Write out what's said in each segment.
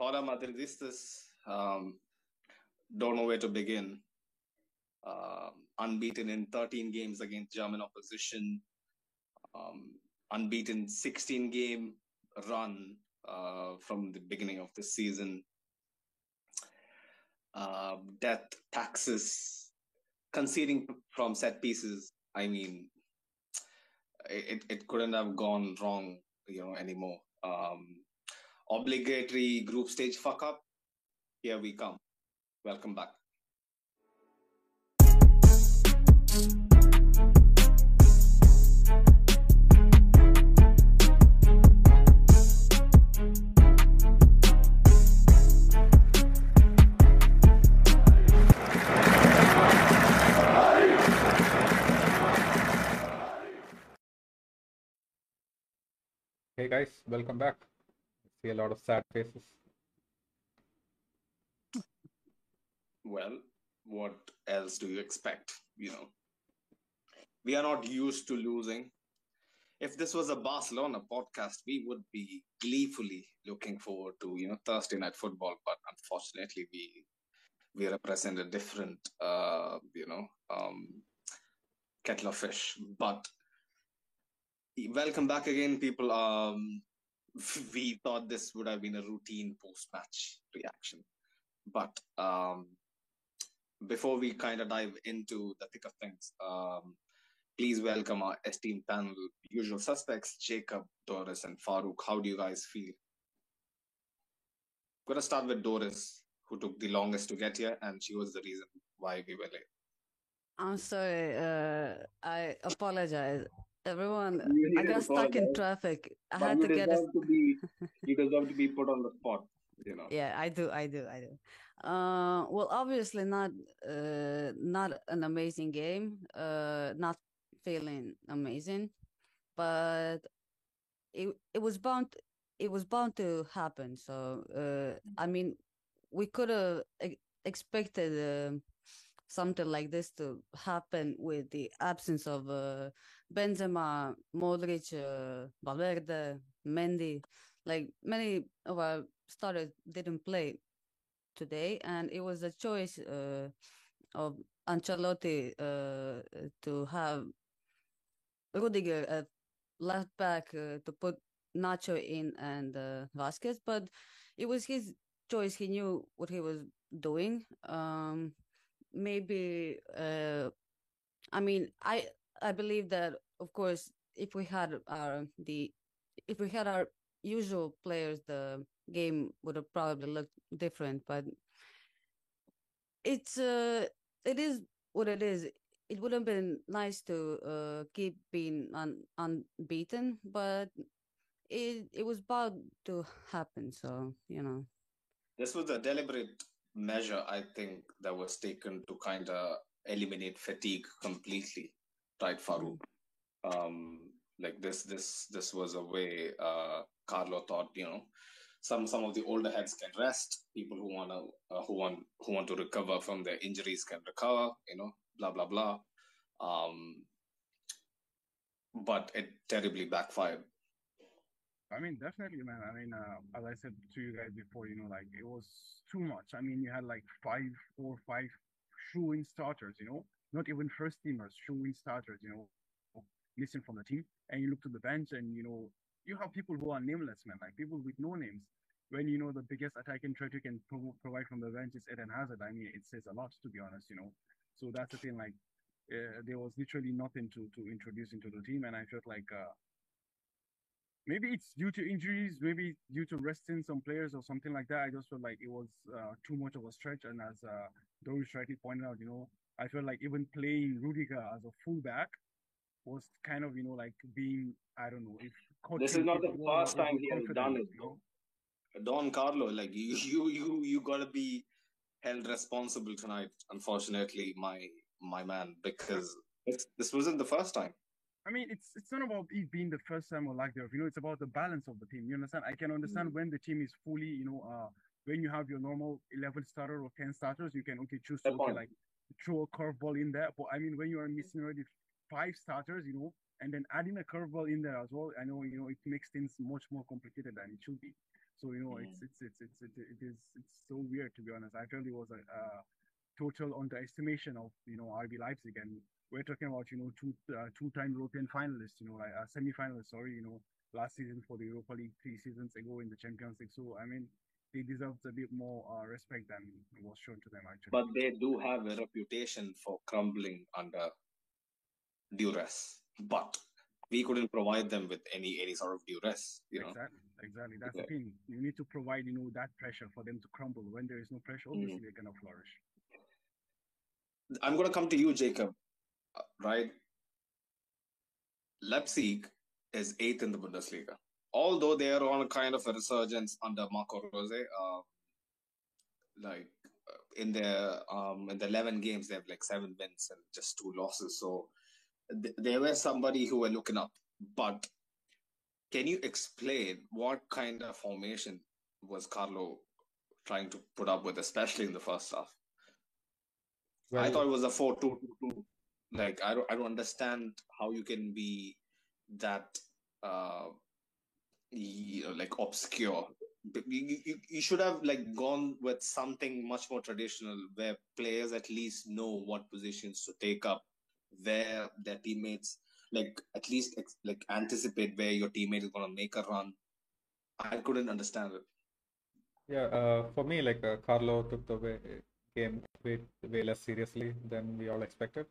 Hola Madridistas. Um, don't know where to begin. Uh, unbeaten in 13 games against German opposition. Um, unbeaten 16 game run uh, from the beginning of the season. Uh, death, taxes, conceding from set pieces. I mean, it, it couldn't have gone wrong, you know, anymore. Um, obligatory group stage fuck up. Here we come. Welcome back. Hey guys, welcome back. See a lot of sad faces. Well, what else do you expect? You know, we are not used to losing. If this was a Barcelona podcast, we would be gleefully looking forward to you know Thursday night football. But unfortunately, we we represent a different uh, you know um, kettle of fish. But welcome back again, people. Um, we thought this would have been a routine post-match reaction, but um, before we kind of dive into the thick of things, um, please welcome our esteemed panel, usual suspects, Jacob, Doris, and Farouk. How do you guys feel? I'm gonna start with Doris, who took the longest to get here, and she was the reason why we were late. I'm sorry. Uh, I apologize. Everyone, I got stuck in traffic. I had to get a. to be you deserve to be put on the spot. You know. Yeah, I do, I do, I do. Uh, well, obviously not, uh, not an amazing game. Uh, not feeling amazing, but it it was bound it was bound to happen. So, uh, I mean, we could have expected uh, something like this to happen with the absence of uh, Benzema, Modric, uh, Valverde, Mendy. Like many of our starters didn't play today, and it was a choice uh, of Ancelotti uh, to have Rudiger at left back uh, to put Nacho in and uh, Vasquez, but it was his choice. He knew what he was doing. Um, maybe, uh, I mean, I I believe that of course, if we had our the if we had our usual players, the game would have probably looked different. But it's uh, it is what it is. It would have been nice to uh, keep being un- unbeaten, but it it was about to happen. So you know, This was a deliberate measure, I think, that was taken to kind of eliminate fatigue completely, right, Farouk? Um, like this, this, this was a way uh, Carlo thought, you know, some some of the older heads can rest. People who wanna uh, who want who want to recover from their injuries can recover. You know, blah blah blah. Um, but it terribly backfired. I mean, definitely, man. I mean, uh, as I said to you guys before, you know, like it was too much. I mean, you had like five, four, five shoe-in starters, you know, not even first teamers, shoe-in starters, you know, missing from the team. And you look to the bench, and you know, you have people who are nameless, man, like people with no names. When you know the biggest attacking threat you can pro- provide from the bench is Eden Hazard. I mean, it says a lot, to be honest, you know. So that's the thing. Like, uh, there was literally nothing to to introduce into the team, and I felt like. Uh, maybe it's due to injuries, maybe due to resting some players or something like that. I just felt like it was uh, too much of a stretch. And as uh, Doris rightly pointed out, you know, I felt like even playing Rudiger as a fullback was kind of, you know, like being, I don't know, if This is not the first time he has done it, you know. Don Carlo, like you, you, you, you gotta be held responsible tonight. Unfortunately, my my man, because this, this wasn't the first time. I mean, it's it's not about it being the first time or lack thereof. You know, it's about the balance of the team. You understand? I can understand when the team is fully, you know, uh, when you have your normal eleven starter or ten starters, you can okay choose to okay like throw a curveball in there. But I mean, when you are missing already five starters, you know, and then adding a curveball in there as well. I know you know it makes things much more complicated than it should be. So you know Mm. it's it's it's it's it, it is it's so weird to be honest. I felt it was a, a total underestimation of you know RB Leipzig, and we're talking about you know two uh, two time European finalists, you know like uh, semi finalists. Sorry, you know last season for the Europa League, three seasons ago in the Champions League. So I mean they deserved a bit more uh, respect than was shown to them actually. But they do have a reputation for crumbling under duress. But we couldn't provide them with any any sort of duress, you know. Exactly, exactly. That's Yeah. the thing. You need to provide, you know, that pressure for them to crumble. When there is no pressure, Mm. obviously they're gonna flourish. I'm going to come to you, Jacob. Right? Leipzig is eighth in the Bundesliga. Although they are on a kind of a resurgence under Marco Rose, uh, like in their um in the eleven games they have like seven wins and just two losses. So th- they were somebody who were looking up. But can you explain what kind of formation was Carlo trying to put up with, especially in the first half? I thought it was a four two two two. Like I don't I don't understand how you can be that uh you know, like obscure. You, you, you should have like gone with something much more traditional where players at least know what positions to take up, where their teammates like at least like anticipate where your teammate is gonna make a run. I couldn't understand it. yeah, uh, for me, like uh, Carlo took the way, game way, way less seriously than we all expected.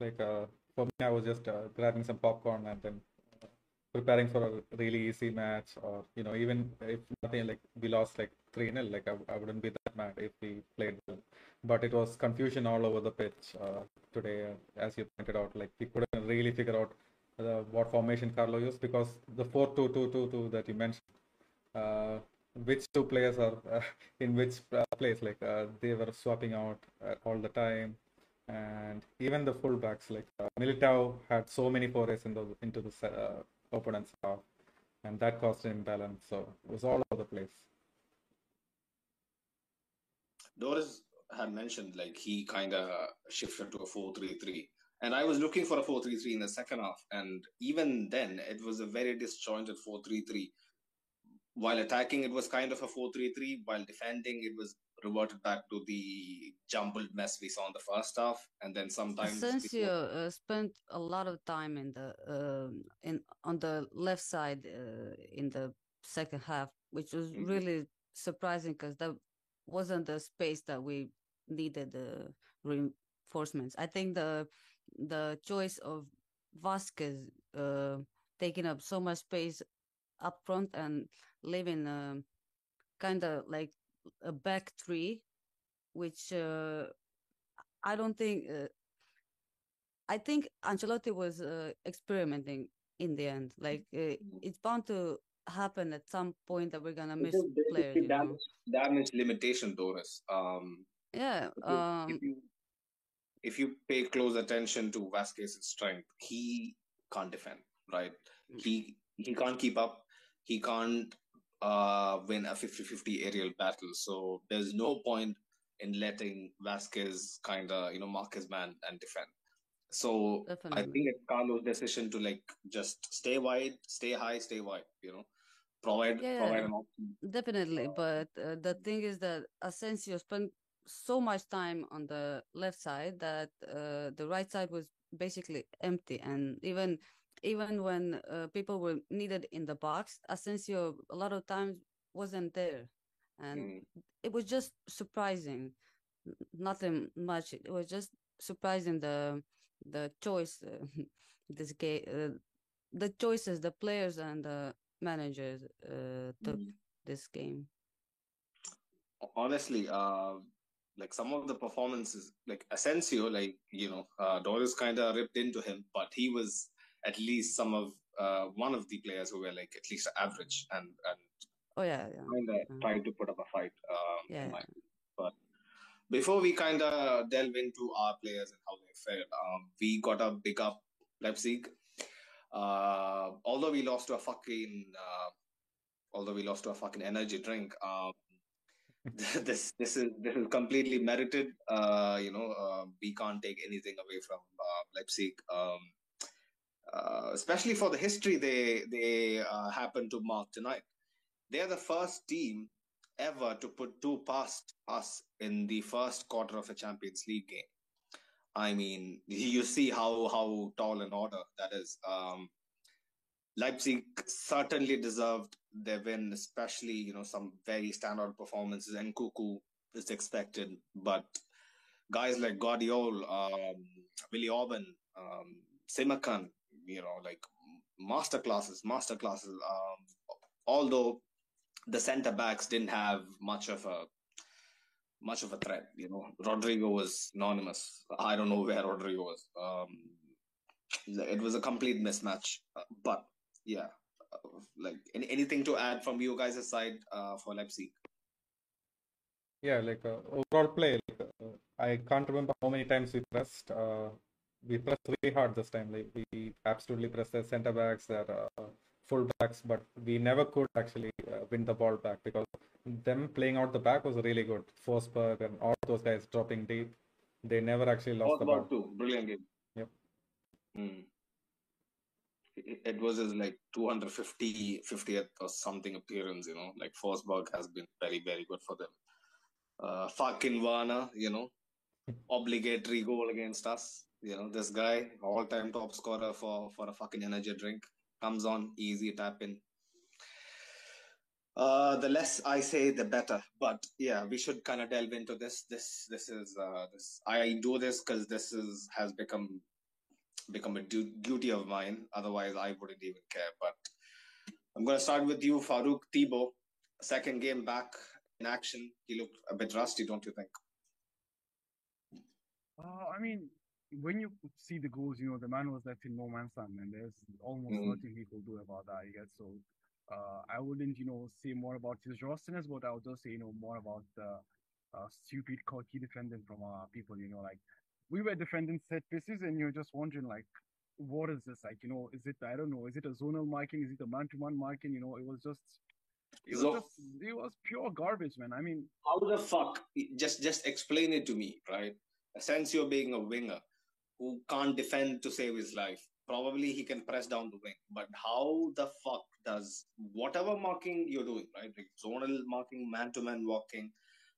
Like uh, for me, I was just uh, grabbing some popcorn and then preparing for a really easy match, or you know, even if nothing like we lost like three 0 like I, I wouldn't be that mad if we played well. But it was confusion all over the pitch uh, today, uh, as you pointed out. Like we couldn't really figure out uh, what formation Carlo used because the four two two two two that you mentioned uh, which two players are uh, in which uh, place. Like they were swapping out all the time, and even the fullbacks. Like Militao had so many forays in the, into the opponent's half, and that caused an imbalance. So it was all over the place. Doris had mentioned like he kind of shifted to a 4-3-3 and I was looking for a 4-3-3 in the second half and even then it was a very disjointed 4-3-3 while attacking it was kind of a 4-3-3 while defending it was reverted back to the jumbled mess we saw in the first half and then sometimes Asensio was- uh, spent a lot of time in the um in on the left side uh, in the second half, which was Mhm. really surprising because that wasn't the space that we needed the reinforcements. I think the the choice of Vasquez uh, taking up so much space up front and leaving um kind of like a back three, which uh, I don't think. Uh, I think Ancelotti was uh, experimenting in the end. Like uh, it's bound to happen at some point that we're gonna miss is players. basically You know? damage, damage limitation Doris um Yeah. if you, Um. if you if you pay close attention to Vasquez's strength, he can't defend, right? He he can't keep up. He can't uh, win a 50-50 aerial battle. So there's no point in letting Vasquez kind of you know mark his man and defend. So I think it's Carlos' decision to like just stay wide, stay high, stay wide. You know, provide Yeah, provide an option. Definitely, but uh, the thing is that Asensio spent so much time on the left side that uh, the right side was basically empty, and even even when uh, people were needed in the box, Asensio a lot of times wasn't there, and Mm. it was just surprising. Nothing much. It was just surprising the the choice uh, this game, uh, the choices the players and the managers uh, took Mm. this game. honestly, uh, like some of the performances, like Asensio, like you know, uh, Doris kind of ripped into him, but he was at least some of uh, one of the players who were like at least average and and Oh yeah, yeah, kind of Mm. tried to put up a fight. Um, yeah. my but before we kind of delve into our players and how they fared, um, we got a big up Leipzig. Uh, although we lost to a fucking, uh, although we lost to a fucking energy drink, um, this this is this is completely merited. Uh, you know, uh, we can't take anything away from uh, Leipzig. Um, uh, especially for the history they they uh, happen to mark tonight. They're the first team ever to put two past us in the first quarter of a Champions League game. I mean, you see how how tall an order that is. Um, Leipzig certainly deserved their win, especially you know some very standout performances. And Nkunku is expected, but guys like Gvardiol, um, Orban, um, Simakan, you know, like master classes, master classes. Um, although the centre backs didn't have much of a much of a threat. You know, Rodrygo was anonymous. I don't know where Rodrygo was. Um, it was a complete mismatch. Uh, but yeah, uh, like any, anything to add from you guys' side uh, for Leipzig? Yeah, like uh, overall play, like, uh, I can't remember how many times we pressed. Uh, we pressed really hard this time. Like we absolutely pressed their centre backs, their uh, full backs, but we never could actually uh, win the ball back because them playing out the back was really good. Forsberg and all those guys dropping deep, they never actually lost the ball. Too. Brilliant game. Yep. Mm. It, was his like 250 50th or something appearance, you know. Like Forsberg has been very, very good for them. Uh, fucking Werner, you know, obligatory goal against us. You know, this guy, all time top scorer for, for a fucking energy drink, comes on, easy tap in. Uh, the less I say, the better. But yeah, we should kind of delve into this. This this is uh, this. I do this because this is has become become a du- duty of mine. Otherwise, I wouldn't even care. But I'm gonna start with you, Farouk Thibault. Second game back in action. He looked a bit rusty, don't you think? Uh, I mean, when you see the goals, you know, the man was left in no man's land, and there's almost Mhm. nothing he could do about that, I guess. So, uh, I wouldn't, you know, say more about his rustiness, but I would just say, you know, more about the uh, stupid, cocky defending from our people, you know, like we were defending set pieces, and you're just wondering, like, what is this? Like, you know, is it, I don't know, is it a zonal marking? Is it a man to man marking? You know, it was just, it was So- just, it was pure garbage, man. I mean, How the fuck? Just just explain it to me, right? Since you're being a winger who can't defend to save his life, probably he can press down the wing. But how the fuck does whatever marking you're doing, right? Like zonal marking, man to man walking.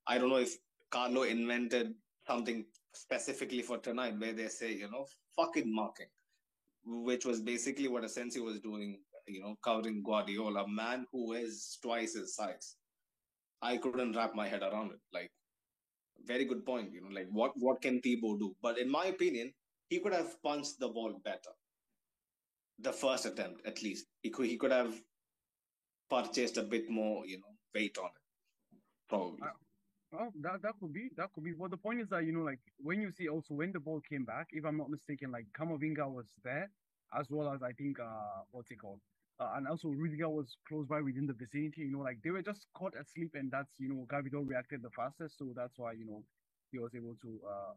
I don't know if Carlo invented something specifically for tonight where they say, you know, fucking marking, which was basically what Asensio was doing, you know, covering Gvardiol, man who is twice his size. I couldn't wrap my head around it. Like, very good point. You know, like what what can Thibaut do? But in my opinion, he could have punched the ball better. The first attempt, at least, he could he could have purchased a bit more, you know, weight on it. Probably. Uh, Well, that that could be that could be. But the point is that you know, like when you see also when the ball came back, if I'm not mistaken, like Kamavinga was there as well as I think uh what's it called, uh, and also Rudiger was close by within the vicinity. You know, like they were just caught asleep, and that's you know Gvardiol reacted the fastest, so that's why you know he was able to uh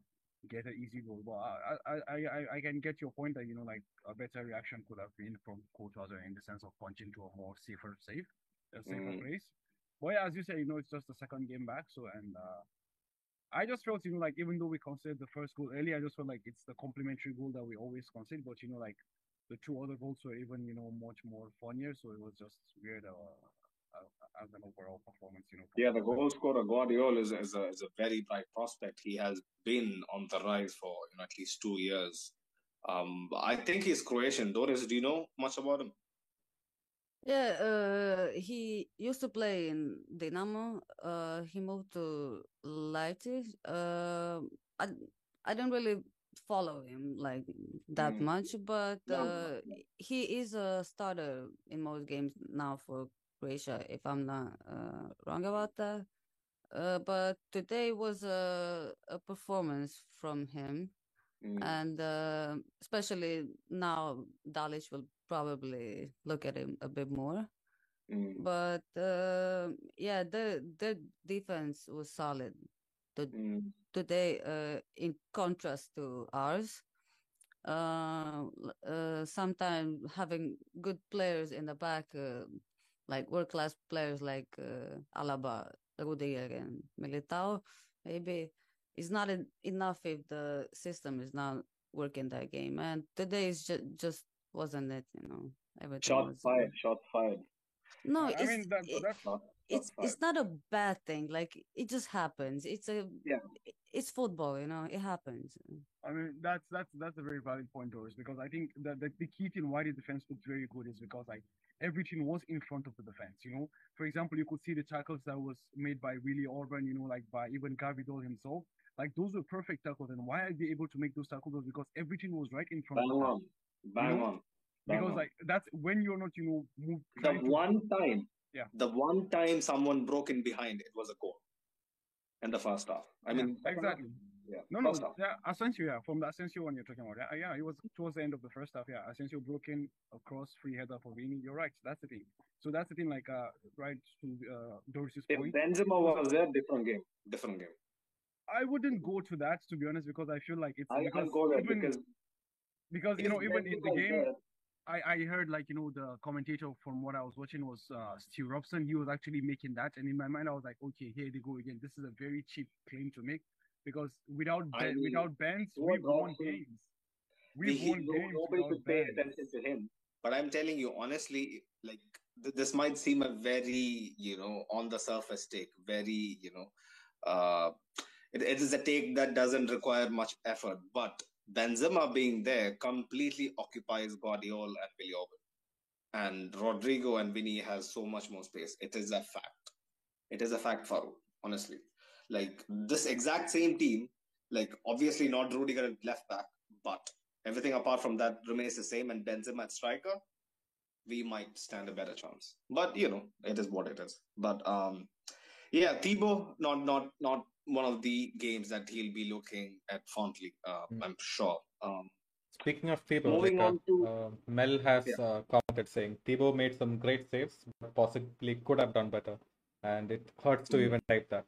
get an easy goal. But I I I I, can get your point that you know like a better reaction could have been from Courtois in the sense of punching to a more safer safe, a safer Mm. place. But yeah, as you say, you know, it's just the second game back. So, and uh, I just felt, you know, like even though we considered the first goal early, I just felt like it's the complementary goal that we always concede. But you know, like the two other goals were even, you know, much more funnier. So it was just weird uh, as an overall performance, you know. Yeah, the goal scorer Gvardiol is, is, a, is a very bright prospect. He has been on the rise for you know at least two years. Um, I think he's Croatian. Doris, do you know much about him? Yeah, uh, he used to play in Dinamo. Uh, he moved to Leipzig. Uh, I I don't really follow him like that Mm. much, but No. uh, he is a starter in most games now for Croatia, if I'm not uh, wrong about that. Uh, but today was a a performance from him Mm. and uh, especially now Dalic will probably look at him a bit more. Mm. But uh, yeah, the the defense was solid to, Mm. today. Uh, in contrast to ours, uh, uh, sometimes having good players in the back, uh, like world class players like uh, Alaba, Rudiger, and Militao, maybe it's not en- enough if the system is not working that game. And today is ju- just wasn't it? You know, everything Shot was fired. Shot fired. no. I It's mean, that, it- that's Shot, it's shot it's not a bad thing. Like it just happens. It's a Yeah. It's football. You know, it happens. I mean, that's that's that's a very valid point, Doris, because I think that the, the key thing why the defense looked very good is because like everything was in front of the defense. You know, for example, you could see the tackles that was made by Willi Orban. You know, like by even Gvardiol himself. Like those were perfect tackles, and why are they able to make those tackles? Because everything was right in front Bang of them. on. Bang know, on. Bang Because on. like that's when you're not, you know, move. the one time, Yeah. the one time someone broke in behind, it was a goal in the first half. I Yeah, mean, exactly. Yeah, No, no, half. yeah, Asensio, yeah, from the Asensio one you're talking about. Yeah, yeah, it was towards the end of the first half. Yeah, Asensio broke in across free header for Vini. You're right. That's the thing. So that's the thing. Like, uh, right to uh, Doris's If point. Benzema was there, different game, different game. I wouldn't go to that to be honest because I feel like it's I because go there even, because because you know even in the game there, I, I heard like you know the commentator from what I was watching was uh, Steve Robson. He was actually making that, and in my mind I was like, okay, here they go again. This is a very cheap claim to make because without I mean, without Benz, we've won games. We've he- won no- games nobody could pay attention to him. But I'm telling you honestly, like th- this might seem a very, you know, on the surface take, very, you know, uh, it, it is a take that doesn't require much effort. But Benzema being there completely occupies Gvardiol and Willi Orban. And Rodrygo and Vinny has so much more space. It is a fact. It is a fact, Farouk, honestly. Like this exact same team, like obviously not Rudiger at left back, but everything apart from that remains the same and Benzema at striker, we might stand a better chance. But you know, it is what it is. But um yeah, Thibaut, not not not one of the games that he'll be looking at fondly, uh, Mm. I'm sure. Um Speaking of Thibaut, Moving like, uh, on to- uh, Mel has Yeah. uh, commented saying Thibaut made some great saves, but possibly could have done better, and it hurts to Mm. even type that.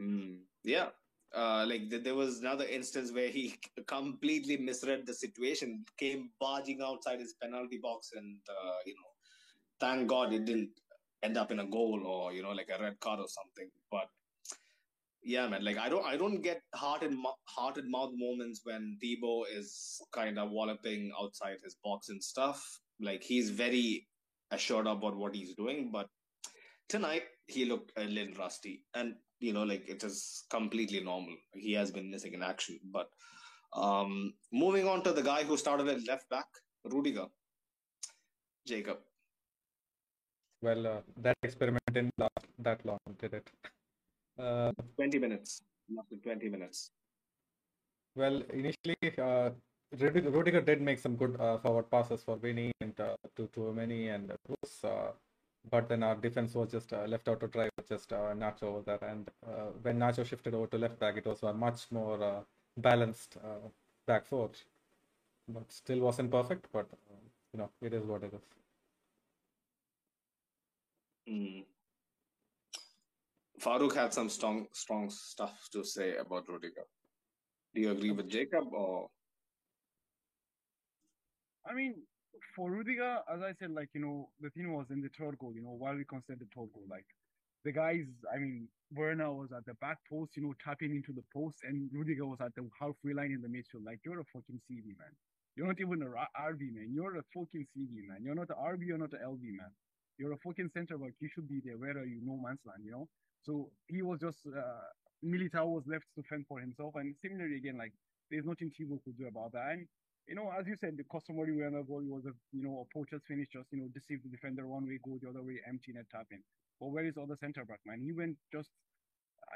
Mm, yeah. Uh, like th- there was another instance where he completely misread the situation, came barging outside his penalty box, and uh, you know, thank God it didn't end up in a goal or you know like a red card or something. But yeah, man, like I don't, I don't get heart and heart and mouth moments when Thibaut is kind of walloping outside his box and stuff. Like he's very assured about what he's doing, but tonight he looked a little rusty. And you know like it is completely normal. He has been missing in action. But um moving on to the guy who started at left back rudiger. Jacob. Well, uh, that experiment didn't last that long, did it? Uh, 20 minutes lasted 20 minutes well, initially, uh, Rudiger, did make some good uh, forward passes for Vinny and uh, to to many and Bruce, uh, but then our defense was just uh, left out to with just uh, Nacho over there. And uh, when Nacho shifted over to left back, it was a much more uh, balanced uh, back four. But still wasn't perfect, but you know, it is what it is. mm. Farouk had some strong strong stuff to say about rudiger do you agree with jacob or I mean, for Rudiger, as I said, like, you know, the thing was in the third goal, you know, while we considered the third goal, like, the guys, I mean, Werner was at the back post, you know, tapping into the post, and Rudiger was at the halfway line in the midfield. Like, you're a fucking CB, man. You're not even a RB, man. You're a fucking CB, man. You're not an RB, you're not an LB, man. You're a fucking center back. You should be there. Where are you? No man's land, you know? So he was just, uh, Militao was left to fend for himself. And similarly, again, like, there's nothing Thibaut could do about that. And you know, as you said, the customary Werner goal was a you know a poacher's finish, just you know deceive the defender one way, go the other way, empty net tap in. But where is other centre back man? He went just.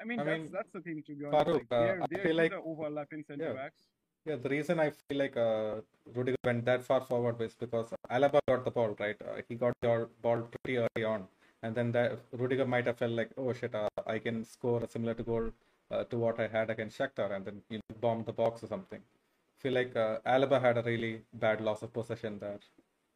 I mean, I that's mean, that's the thing to be honest. Farouk, like, uh, they're, I they're, feel like- overlapping centre yeah. backs. Yeah, the reason I feel like uh, Rudiger went that far forward was because Alaba got the ball, right? Uh, he got the ball pretty early on. And then that Rudiger might have felt like, oh shit, uh, I can score a similar to goal uh, to what I had against Shakhtar and then you know, bomb the box or something. feel like uh, Alaba had a really bad loss of possession there.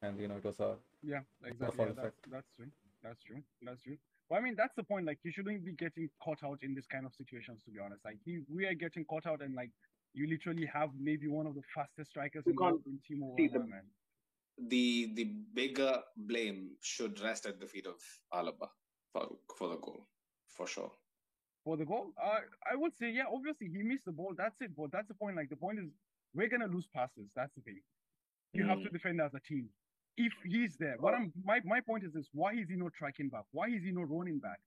And, you know, it was a Yeah, exactly. Yeah, that's, that's true. That's true. That's true. Well, I mean, that's the point. Like, you shouldn't be getting caught out in this kind of situations. To be honest, like he, we are getting caught out, and like you literally have maybe one of the fastest strikers in the can't world in see Werner, the- man. The the bigger blame should rest at the feet of alaba Farouk for the goal for sure For the goal, uh, I would say, yeah, obviously he missed the ball. That's it. But that's the point. Like the point is, we're gonna lose passes. That's the thing. You have to Mm. defend as a team. If he's there, what I'm my, my point is this: why is he not tracking back? Why is he not running back?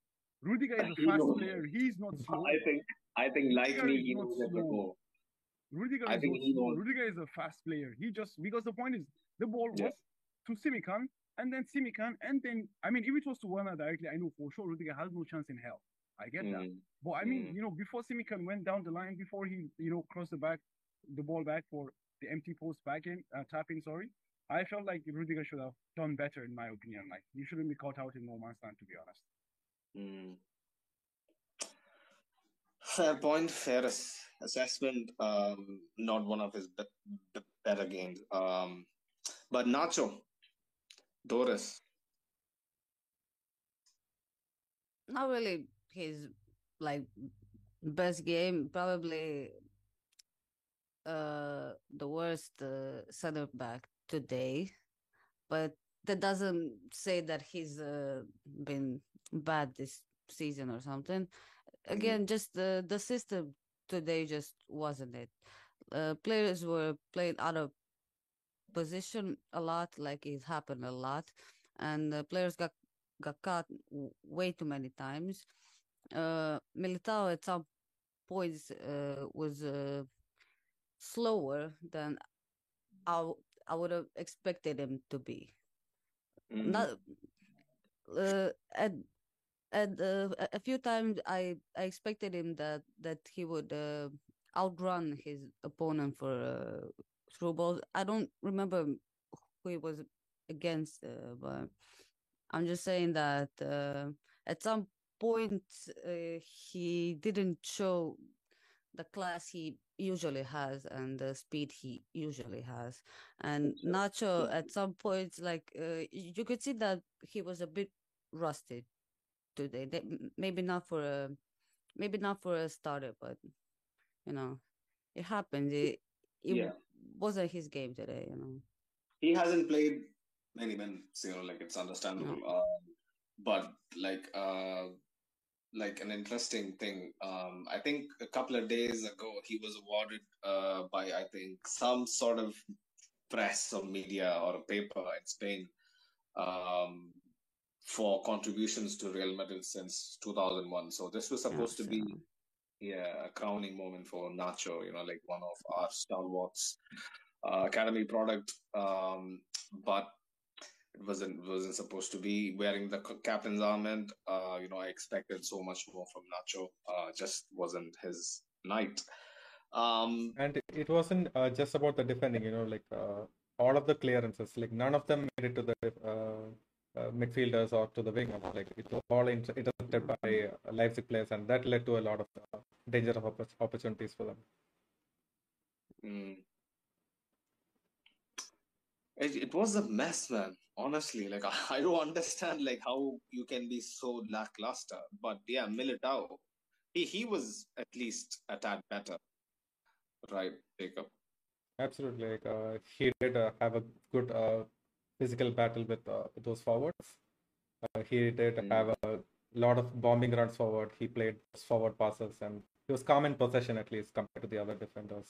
Rudiger is a fast know, player. He's not slow. I think I think like Rudiger me, is he not knows it slow. Rudiger I is think he slow. knows. Rudiger is a fast player. He just because the point is the ball Yeah. was to Simakan and then Simakan and then I mean if it was to Werner directly, I know for sure Rudiger has no chance in hell. I get that. Mm. But I mean, Mm. you know, before Simakan went down the line, before he, you know, crossed the back, the ball back for the empty post back in, uh, tapping, sorry, I felt like Rudiger should have done better, in my opinion. Like, he shouldn't be caught out in no man's land, to be honest. Mm. Fair point, fair assessment. Um, not one of his be- be- better games. Um, but Nacho, Doris. Not really his like best game. Probably uh the worst uh, center back today, but that doesn't say that he's uh, been bad this season or something. Again, just the the system today just wasn't it. Uh, players were playing out of position a lot, like it happened a lot, and uh, players got got caught w- way too many times. Uh, Militao at some points uh, was uh, slower than I w- I would have expected him to be. Mm. Not uh, at at uh, a- a few times I I expected him that that he would uh, outrun his opponent for uh, through balls. I don't remember who he was against, uh, but I'm just saying that uh, at some point uh, he didn't show the class he usually has and the speed he usually has. And. Nacho, at some points, like uh, you could see that he was a bit rusted today. They, maybe not for a, maybe not for a starter, but you know, it happened. It, it Yeah. Wasn't his game today. You know. He hasn't played many minutes, you know, like it's understandable. Um, but like, uh, like an interesting thing. Um, I think a couple of days ago he was awarded uh, by I think some sort of press or media or a paper in Spain um, for contributions to Real Madrid since 2001. So this was supposed to be yeah a crowning moment for Nacho. You know, like one of our stalwarts uh, academy product. Um, but it wasn't wasn't supposed to be wearing the captain's armband. Uh, you know, I expected so much more from Nacho. Uh, just wasn't his night. Um, And it- wasn't uh, just about the defending, you know, like uh, all of the clearances, like none of them made it to the uh, midfielders or to the wing. Like it was all inter- intercepted by uh, Leipzig players, and that led to a lot of uh, danger of opportunities for them. mm. it, it was a mess, man. Honestly, like I don't understand like how you can be so lackluster. But yeah, Militao, he he was at least a tad better, right, Jacob? Absolutely, like uh, he did uh, have a good uh, physical battle with uh, those forwards. Uh, he did Mm. have a lot of bombing runs forward. He played forward passes, and he was calm in possession at least compared to the other defenders,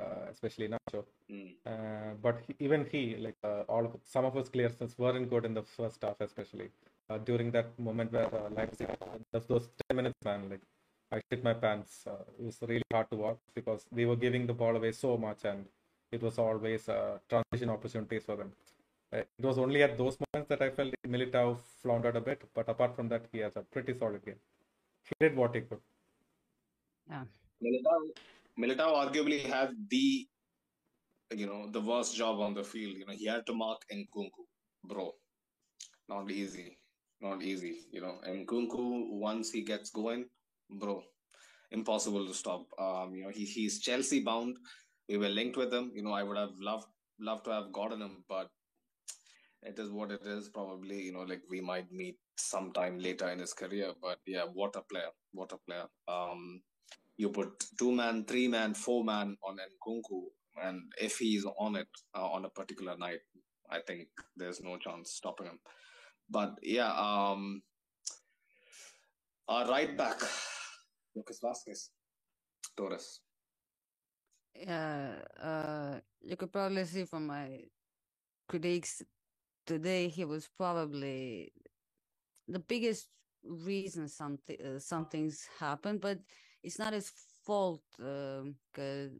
uh, especially Nacho. Mm. Uh, but he, even he, like uh, all of some of his clearances weren't good in the first half, especially uh, during that moment where uh, Leipzig, those, those ten minutes, man, like I shit my pants. Uh, it was really hard to watch because we were giving the ball away so much, and it was always uh, transition opportunities for them. Uh, it was only at those moments that I felt Militao floundered a bit, but apart from that, he has a pretty solid game. He did what he could. Yeah. Militao, Militao arguably had the, you know, the worst job on the field. You know, he had to mark Nkunku, bro. Not easy, not easy. You know, Nkunku once he gets going, bro, impossible to stop. Um, you know, he he's Chelsea bound. We were linked with him. You know, I would have loved loved to have gotten him, but it is what it is. Probably, you know, like we might meet sometime later in his career. But yeah, what a player! What a player! Um, you put two man, three man, four man on Nkunku, and if he's on it uh, on a particular night, I think there's no chance stopping him. But yeah, um, our right back, Lucas Vasquez, Doris. Yeah, uh, you could probably see from my critiques today, he was probably the biggest reason something uh, something's happened, but it's not his fault because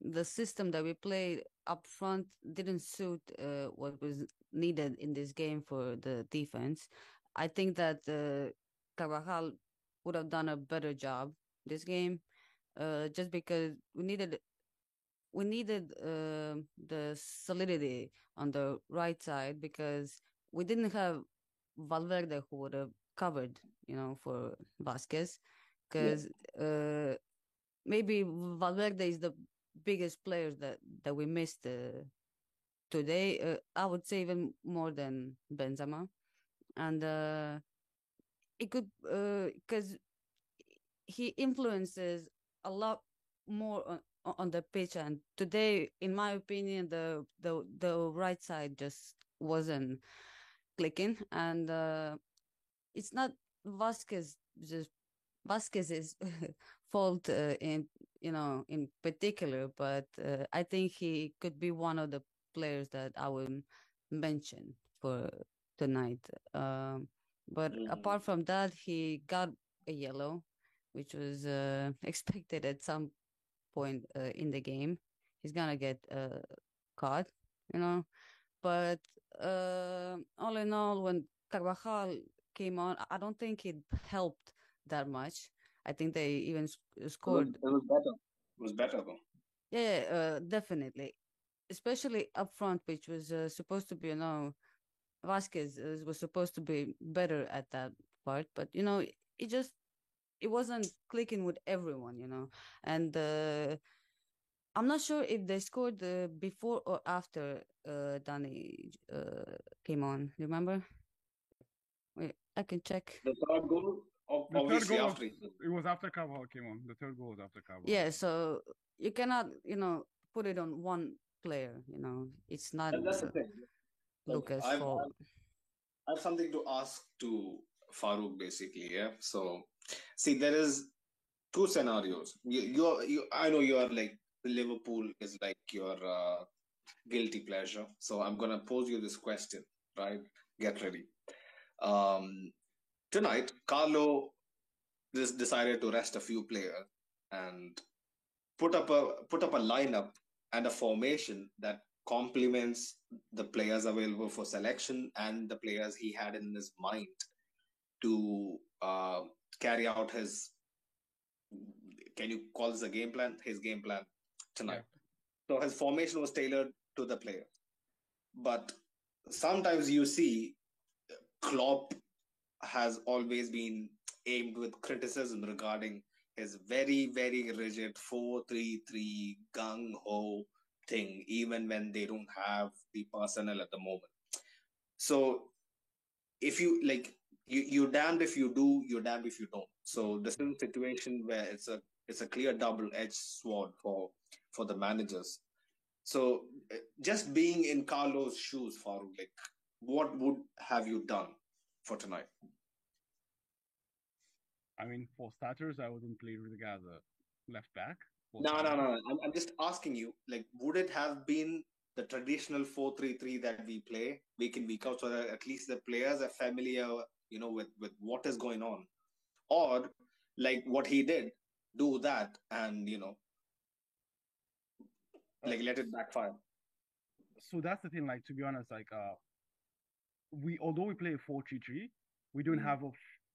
the system that we played up front didn't suit uh, what was needed in this game for the defense. I think that uh, Carvajal would have done a better job this game, uh, just because we needed we needed uh, the solidity on the right side because we didn't have Valverde who would have covered, you know, for Vasquez, because yeah. uh, maybe Valverde is the biggest player that that we missed uh, today. Uh, I would say even more than Benzema, and uh, it could because uh, he influences a lot more on, the pitch and today in my opinion the the the right side just wasn't clicking and uh, it's not Vasquez just Vasquez's fault uh, in you know in particular but uh, I think he could be one of the players that I will mention for tonight um, but mm-hmm. apart from that he got a yellow which was uh, expected at some point uh, in the game. He's gonna get uh, caught, you know. But uh, all in all, when Carvajal came on, I don't think it helped that much. I think they even scored. It was, better. It was better though. Yeah, uh, definitely, especially up front, which was uh, supposed to be, you know, Vasquez uh, was supposed to be better at that part, but you know, it just it wasn't clicking with everyone, you know. And uh, I'm not sure if they scored uh, before or after uh, Dani uh, came on. Remember? Wait, I can check. The third goal, the obviously third goal after. It was after Carvajal came on. The third goal was after Carvajal. Yeah, so you cannot, you know, put it on one player. You know, it's not. That's the thing. Lucas' fault. I have something to ask to Farouk, basically. Yeah. So see there is two scenarios. You you're you i know you're like liverpool is like your uh, guilty pleasure. So i'm gonna pose you this question right? Get ready. Um tonight carlo just decided to rest a few players and put up a put up a lineup and a formation that complements the players available for selection and the players he had in his mind to uh, carry out his can you call this a game plan? His game plan tonight. Yeah. So his formation was tailored to the player. But sometimes you see Klopp has always been aimed with criticism regarding his very, very rigid 4 3 3 gung ho thing, even when they don't have the personnel at the moment. So if you like you you damned if you do, you're damned if you don't. So this is a situation where it's a it's a clear double-edged sword for for the managers. So eh, just being in Carlo's shoes, Farouk, like what would have you done for tonight? I mean, for starters, I wouldn't play Rudiger as a left back. No, no, no, no. I'm, I'm just asking you, like, would it have been the traditional 4-3-3 that we play week in, week out, so that at least the players are familiar you know with with what is going on. Or like what he did do that and you know like let it backfire. So that's the thing like to be honest like uh we although we play a 4-3-3 we don't mm-hmm. have a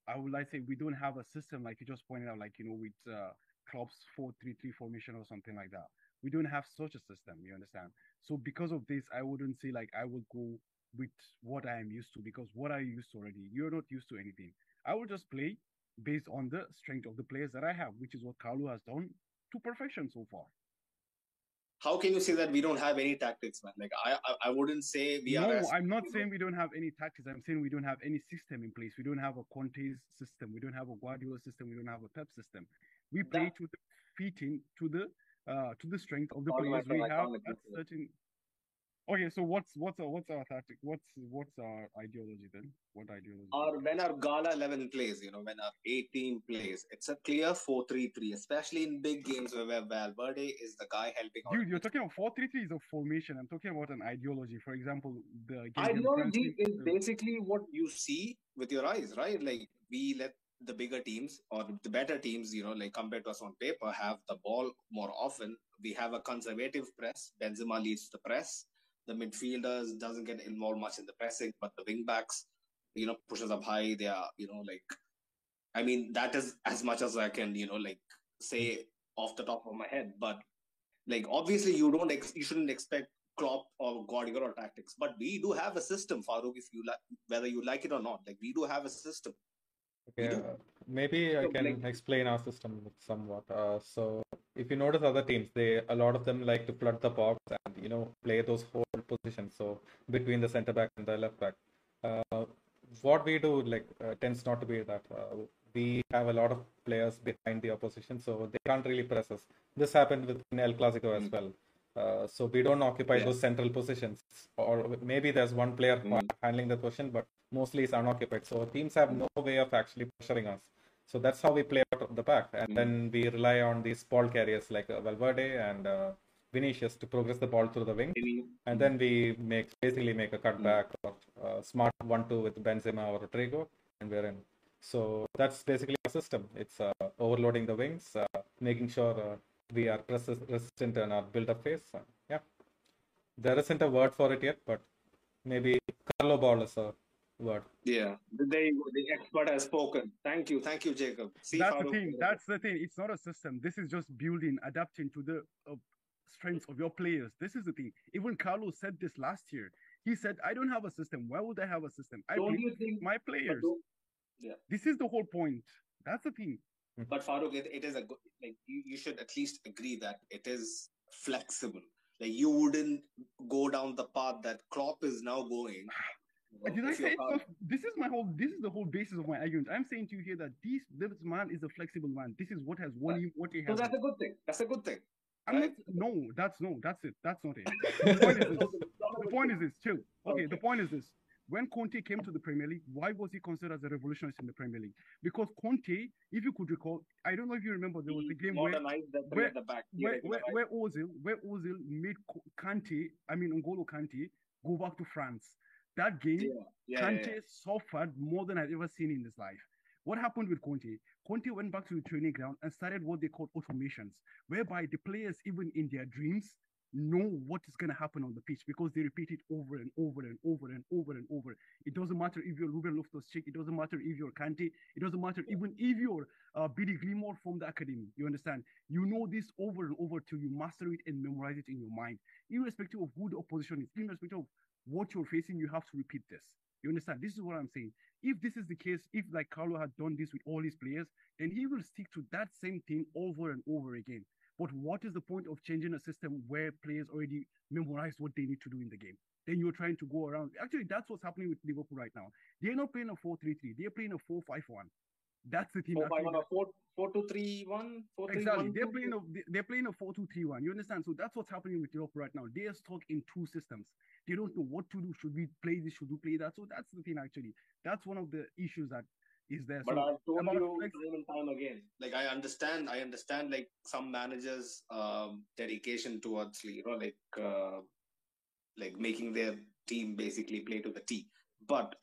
i would like to say we don't have a system like you just pointed out like you know with uh Klopp's 4-3-3 formation or something like that. We don't have such a system you understand? So because of this i wouldn't say like i would go with what I am used to because what I used to already, you're not used to anything. I will just play based on the strength of the players that I have, which is what Carlo has done to perfection so far. How can you say that we don't have any tactics, man? Like I, I, I wouldn't say we no, are. No, I'm not saying we don't have any tactics. I'm saying we don't have any system in place. We don't have a Conte's system. We don't have a Guardiola system. We don't have a Pep system. We play that... to the fitting to the uh to the strength of the players we have at certain Okay, so what's what's our what's our tactic? What's what's our ideology then? What ideology? Or when our Gala 11 plays, you know, when our A team plays, it's a clear 4 3 3, especially in big games where, where Valverde is the guy helping out. Dude, you're talking about four three three is a formation. I'm talking about an ideology. For example, the game Ideology is basically what you see with your eyes, right? Like we let the bigger teams or the better teams, you know, like compared to us on paper, have the ball more often. We have a conservative press. Benzema leads the press. The midfielders doesn't get involved much in the pressing, but the wing backs, you know, pushes up high. They are, you know, like, I mean, that is as much as I can, you know, like say off the top of my head. But like, obviously, you don't, ex- you shouldn't expect Klopp or Guardiola tactics, but we do have a system, Farouk. If you like, whether you like it or not, like we do have a system. Uh, maybe I can explain our system somewhat. Uh, so if you notice other teams, they a lot of them like to flood the box and you know play those hold positions. So between the center back and the left back. Uh, what we do like uh, tends not to be that. Uh, we have a lot of players behind the opposition, so they can't really press us. This happened with El Clasico as Mm. well. Uh, so we don't occupy Yeah. those central positions, or maybe there's one player Mm. handling the position, but mostly it's unoccupied. So teams have no way of actually pressuring us. So that's how we play out of the back, and Mm. then we rely on these ball carriers like uh, Valverde and uh, Vinicius to progress the ball through the wing, and then we make basically make a cutback or uh, smart one-two with Benzema or Rodrygo, and we're in. So that's basically our system. It's uh, overloading the wings, uh, making sure uh, we are press resistant in our build-up phase. Yeah, there isn't a word for it yet, but maybe Carlo ball is a word. Yeah, there you go. The expert has spoken. Thank you, thank you, Jacob. See, that's the thing. That's the thing. It's not a system. This is just building, adapting to the uh, strengths of your players. This is the thing. Even Carlos said this last year. He said, "I don't have a system. Why would I have a system? I Don't you think? my players. don't- This is the whole point. That's the thing. But Farouk, it, it is a good. Like you, you should at least agree that it is flexible. Like you wouldn't go down the path that Klopp is now going. Did I say not, this is my whole this is the whole basis of my argument. I'm saying to you here that this this man is a flexible man. This is what has won him what he has. So that's a good thing. That's a good thing. I'm not, right? no, that's no, that's it. That's not it. The point is this. The point is this. Chill. Okay, the point is this. When Conte came to the Premier League, why was he considered as a revolutionist in the Premier League? Because Conte, if you could recall, I don't know if you remember, there was a game where where- at the back. He where, where, where Ozil, where Ozil made Kante, I mean N'Golo Kante, go back to France. That game, yeah, yeah, yeah. suffered more than I've ever seen in his life. What happened with Conte? Conte went back to the training ground and started what they called automations, whereby the players, even in their dreams, know what is going to happen on the pitch because they repeat it over and over and over and over and over. It doesn't matter if you're Ruben Loftus-Cheek, it doesn't matter if you're Kante, it doesn't matter even if you're uh, Billy Gilmour from the academy. You understand? You know this over and over till you master it and memorize it in your mind, irrespective of who the opposition is, irrespective of what you're facing. You have to repeat this. You understand? This is what I'm saying. If this is the case, if like Carlo had done this with all his players, then he will stick to that same thing over and over again. But what is the point of changing a system where players already memorize what they need to do in the game? Then you're trying to go around. Actually, that's what's happening with Liverpool right now. They're not playing a 4 3 3, they're playing a 4 5 1. That's the thing. Four, five, actually one, or four, four, two, three, one, four, Exactly. one, They're playing a they- they're playing a four two three one. You understand? So that's what's happening with Europe right now. They are stuck in two systems. They don't know what to do. Should we play this? Should we play that? So that's the thing actually. That's one of the issues that is there. But so I've told you flex- time and time again. Like I understand, I understand. Like some managers' um, dedication towards, you know, like uh, like making their team basically play to the T. But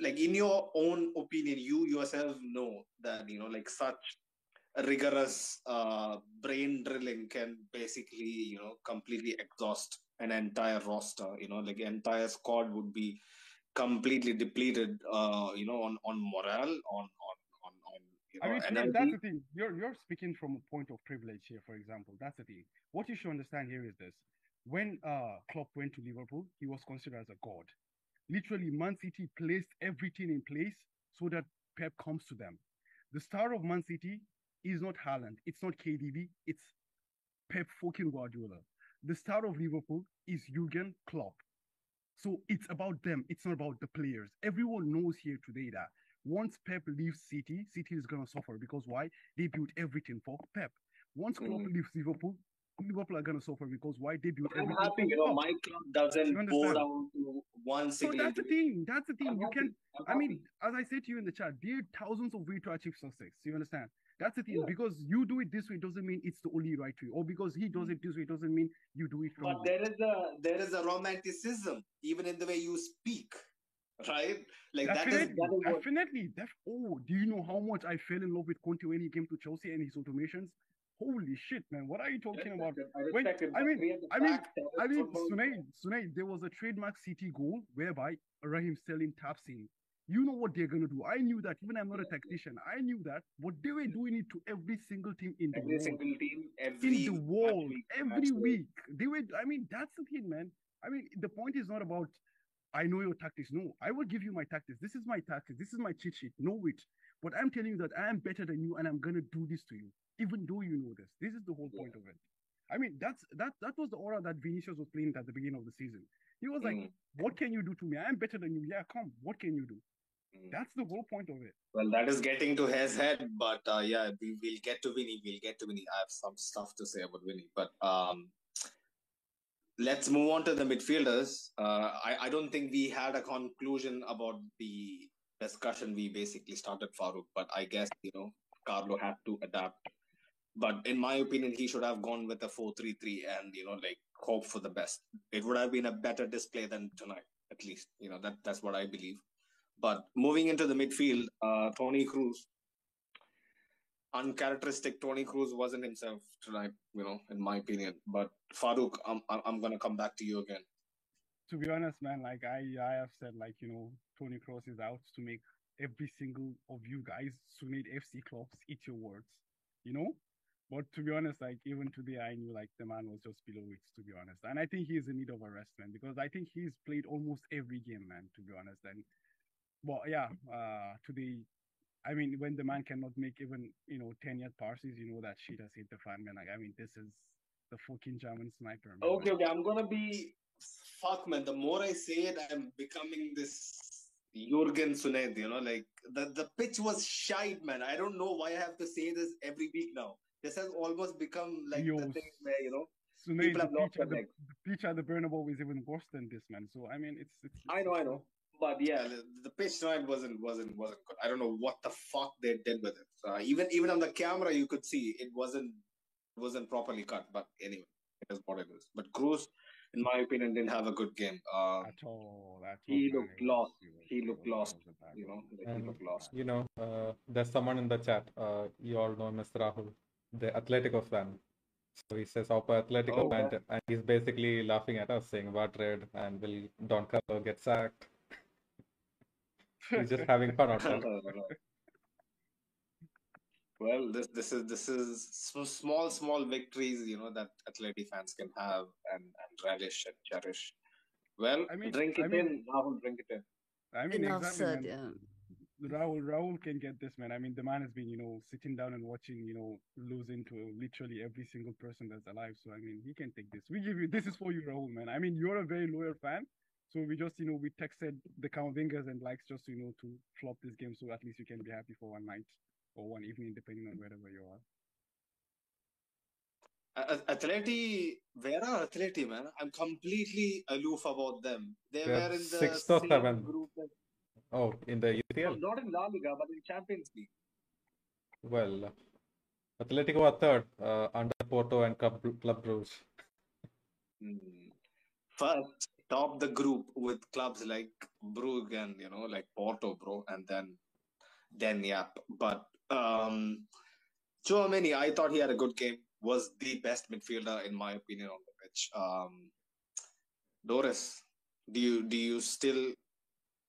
like in your own opinion, you yourself know that you know, like such rigorous uh, brain drilling can basically, you know, completely exhaust an entire roster. You know, like entire squad would be completely depleted uh you know on on morale on on on, on you know I mean, energy. that's the thing. You're you're speaking from a point of privilege here, for example. That's the thing. What you should understand here is this: when uh Klopp went to Liverpool, he was considered as a god. Literally, Man City placed everything in place so that Pep comes to them. The star of Man City is not Haaland, it's not KDB, it's Pep fucking Guardiola. The star of Liverpool is Jurgen Klopp. So it's about them. It's not about the players. Everyone knows here today that once Pep leaves City, City is gonna suffer because why? They built everything for Pep. Once Klopp Mm. leaves Liverpool, Liverpool are gonna suffer because why they build I'm happy, you know, my club doesn't go down to one So that's the thing. That's the thing. I'm You happy. can I'm I mean, happy. as I said to you in the chat, there are thousands of ways to achieve success. You understand? That's the thing. Yeah. Because you do it this way doesn't mean it's the only right way, or because he does mm-hmm. it this way doesn't mean you do it wrong. But there is a there is a romanticism even in the way you speak, right? Like that is Definitely, that is what definitely. Def- oh, do you know how much I fell in love with Conte when he came to Chelsea and his automations? Holy shit, man! What are you talking about? I When- respect it. I mean- I mean- I mean. Sunaid, Sunaid, there was a trademark City goal whereby Raheem Sterling taps in. You know what they're gonna do. I knew that. Even I'm not a tactician. I knew that. What they were doing it to every single team in the Every world. single team, every in the world week, every week. They were. I mean, that's the thing, man. I mean, the point is not about I know your tactics. No, I will give you my tactics. This is my tactics. This is my cheat sheet. Know it. But I'm telling you that I am better than you, and I'm gonna do this to you, even though you know this. This is the whole Yeah. point of it. I mean, that's that. That was the aura that Vinicius was playing at the beginning of the season. He was like, Mm, "What can you do to me? I'm better than you. Yeah, come. What can you do?" mm. That's the whole point of it. Well, that is getting to his head, but uh, yeah, we will get to Vinny. We'll get to Vinny. I have some stuff to say about Vinny, but um, let's move on to the midfielders. Uh, I, I don't think we had a conclusion about the discussion we basically started, Farouk, but I guess, you know, Carlo had to adapt. But in my opinion, he should have gone with a 4 3 3 and, you know, like hope for the best. It would have been a better display than tonight, at least. You know, that that's what I believe. But moving into the midfield, uh, Toni Kroos, uncharacteristic Toni Kroos wasn't himself tonight, you know, in my opinion. But Farouk, I'm I'm, gonna come back to you again. to be honest, man, like I, I have said, like you know, Toni Kroos is out to make every single of you guys need FC clubs eat your words, you know. But to be honest, like even today, I knew like the man was just below it. To be honest, and I think he's in need of a rest, man, because I think he's played almost every game, man. To be honest, and well, yeah, uh, today. I mean, when the man cannot make even you know ten yard passes, you know that shit has hit the fan, man. Like, I mean, this is the fucking German sniper. Man. Okay, okay, I'm gonna be fuck man. The more I say it, I'm becoming this Jurgen Sunaid, you know, like the, the pitch was shite, man. I don't know why I have to say this every week now. This has almost become like Yo, the thing where, you know, So now people the have lost pitch their the, legs. the pitch at the Bernabeu is even worse than this, man. So I mean, it's it's. I know, I know. But yeah, the, the pitch tonight wasn't wasn't wasn't good. I don't know what the fuck they did with it. Uh, even even on the camera, you could see it wasn't wasn't properly cut. But anyway, it is what it is. But Kroos, in my opinion, didn't have a good game. Uh, At all, at He all, looked man. It was- lost. it He looked lost, was a bad you know, one. like he And- looked lost. You know, uh, there's someone in the chat. Uh, you all know Mr. Rahul, the Atletico fan. So he says, Opa Atletico Oh, fan, yeah. and he's basically laughing at us, saying, "What red? And will Don Carlo get sacked?" He's just having fun out there. well, this this is this is so small small victories, you know, that Atleti fans can have and and relish and cherish. Well, I mean- drink I it mean- in, Rahul, drink it in. I mean, Enough exactly, said. Yeah. Raul, Raul can get this, man. I mean, the man has been, you know, sitting down and watching, you know, losing to literally every single person that's alive. So, I mean, he can take this. We give you, this is for you, Raul, man. I mean, you're a very loyal fan. So we just, you know, we texted the Camavingas and likes just, you know, to flop this game. So at least you can be happy for one night or one evening, depending on wherever you are. A- A- Atleti, where are Atleti, man? I'm completely aloof about them. They They're were in the sixth or seventh. group as Oh, in the no, UCL? not in La Liga, but in Champions League. Well, Atletico are third, uh, under Porto and Club, Club Brugge. Hmm. First, top the group with clubs like Brugge and you know like Porto, bro, and then then yep. But um, Tchouameni, I thought he had a good game. Was the best midfielder in my opinion on the pitch. Um, Doris, do you do you still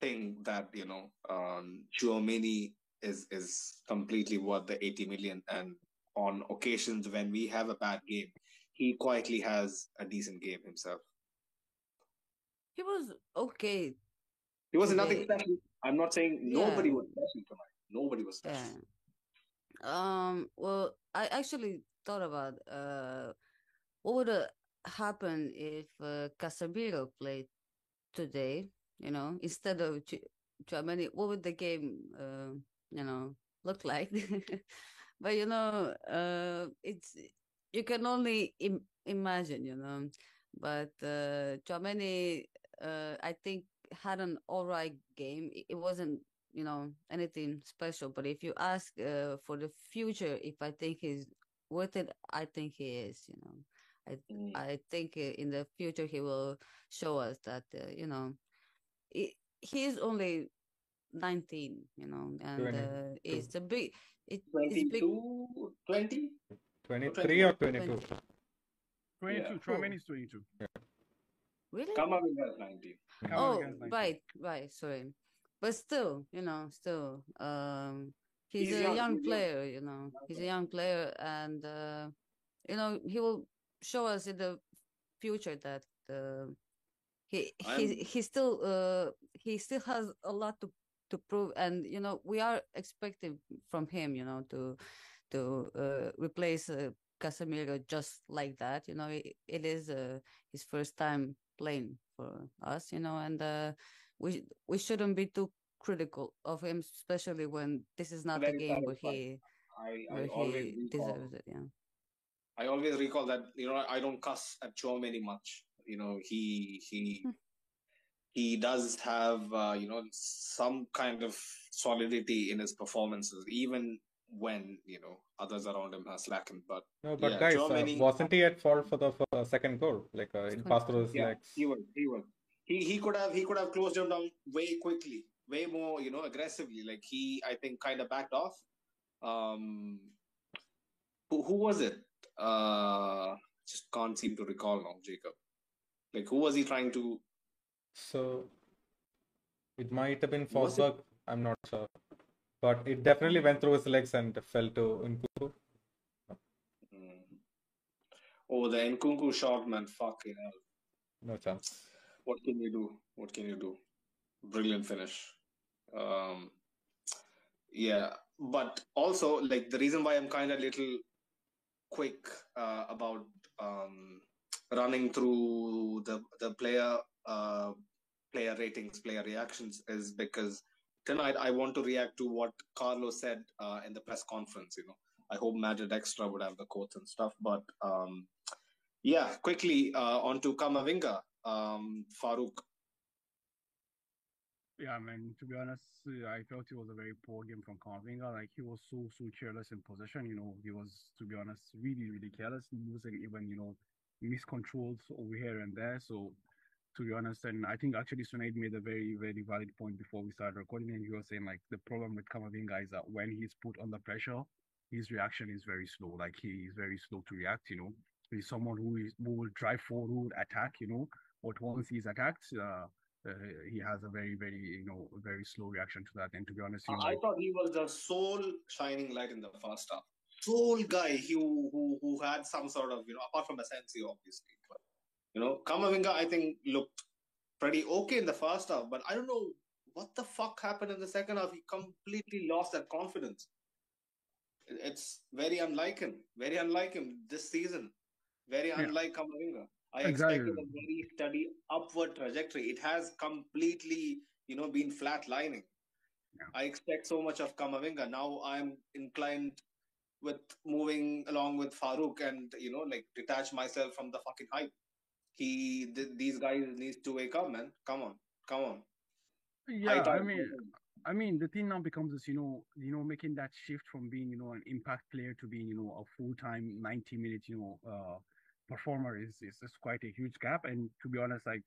think that you know um, Tchouameni is is completely worth the eighty million? And on occasions when we have a bad game, he quietly has a decent game himself. He was okay. He was nothing special. I'm not saying nobody Yeah. was special tonight. Nobody was special. Yeah. Um. Well, I actually thought about uh, what would have happened if uh, Casemiro played today. You know, instead of Tchouameni, what would the game, uh, you know, look like? but you know, uh, it's you can only Im- imagine, you know. But uh, Tchouameni, uh, I think had an all right game. It, it wasn't, you know, anything special. But if you ask uh, for the future, if I think he's worth it, I think he is. You know, I Mm. I think uh, in the future he will show us that uh, you know, he, he's only nineteen. You know, and uh, it's a big. It, it's big. 22, 20? 23 or 22? 22. Yeah. Tchouameni is 22. Really? Camavinga is 19. Come oh, 19. right, right. Sorry, but still, you know, still, um, he's, He's a young, young young. player. You know, he's a young player, and uh, you know, he will show us in the future that uh, he he I'm- he still uh he still has a lot to to prove, and you know, we are expecting from him, you know, to to uh, replace uh, Casemiro just like that. You know, it, it is uh, his first time playing for us, you know, and uh, we we shouldn't be too critical of him, especially when this is not the Very game where he I, I where he recall, deserves it. Yeah. I always recall that you know I don't cuss at Tchouameni much. You know he he Hmm. he does have uh, you know some kind of solidity in his performances, even when you know others around him are slackened. But No, but Yeah, guys, uh, wasn't he at fault for the uh, second goal? Like uh, it passed through his yeah, legs. he was he was he he could have he could have closed him down way quickly, way more you know aggressively. Like he I think kind of backed off. Um, who who was it? Uh, just can't seem to recall now, Jacob. Like who was he trying to? So it might have been Was it- Forsberg. I'm not sure, but it definitely went through his legs and fell to Nkunku. Mm. Oh, the Nkunku shot, man! Fucking hell! No chance. What can you do? What can you do? Brilliant finish. Um, yeah, but also like the reason why I'm kind of little quick uh, about um, running through the the player uh, player ratings, player reactions is because tonight I want to react to what Carlos said uh, in the press conference. You know, I hope Magic Extra would have the quotes and stuff, but um, yeah, quickly uh, on to Camavinga, um, Farouk. Yeah, I mean, To be honest, I felt it was a very poor game from Camavinga. Like he was so so careless in possession. You know, he was to be honest really really careless, in losing even you know miscontrols over here and there. So to be honest, and I think actually Sunaid made a very very valid point before we started recording, and he was saying like the problem with Camavinga is that when he's put under pressure, his reaction is very slow. Like he is very slow to react. You know, he's someone who is who will drive forward, who will attack. You know, but once he's attacked. Uh, uh, he has a very, very, you know, very slow reaction to that. And to be honest, you know, I thought he was the sole shining light in the first half. Sole guy who who who had some sort of you know apart from Asensio obviously, but you know Camavinga I think looked pretty okay in the first half, but I don't know what the fuck happened in the second half. He completely lost that confidence. It's very unlike him. Very unlike him this season. Very Yeah. unlike Camavinga. I Exactly. expected a very steady upward trajectory. It has completely, you know, been flatlining. Yeah. I expect so much of Camavinga. Now I'm inclined with moving along with Farouk and you know, like detach myself from the fucking hype. He, th- these guys needs to wake up, man. Come on, come on. yeah, I mean, I mean, the thing now becomes is, you know, you know, making that shift from being, you know, an impact player to being, you know, a full-time 90 minute, you know, uh, performer is, is is quite a huge gap. And to be honest, like,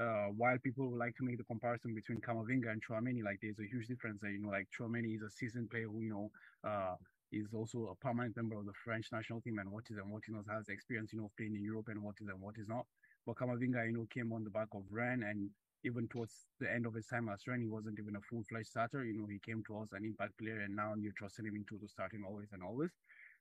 uh, while people would like to make the comparison between Camavinga and Tchouameni, like, there's a huge difference there. You know, like Tchouameni is a seasoned player who, you know, uh, is also a permanent member of the French national team and what is and what he knows has experience, you know, of playing in Europe and what is and what is not. But Camavinga, you know, came on the back of Rennes and even towards the end of his time as Rennes, he wasn't even a full-fledged starter. You know, he came to us an impact player, and now you're trusting him into the starting always and always.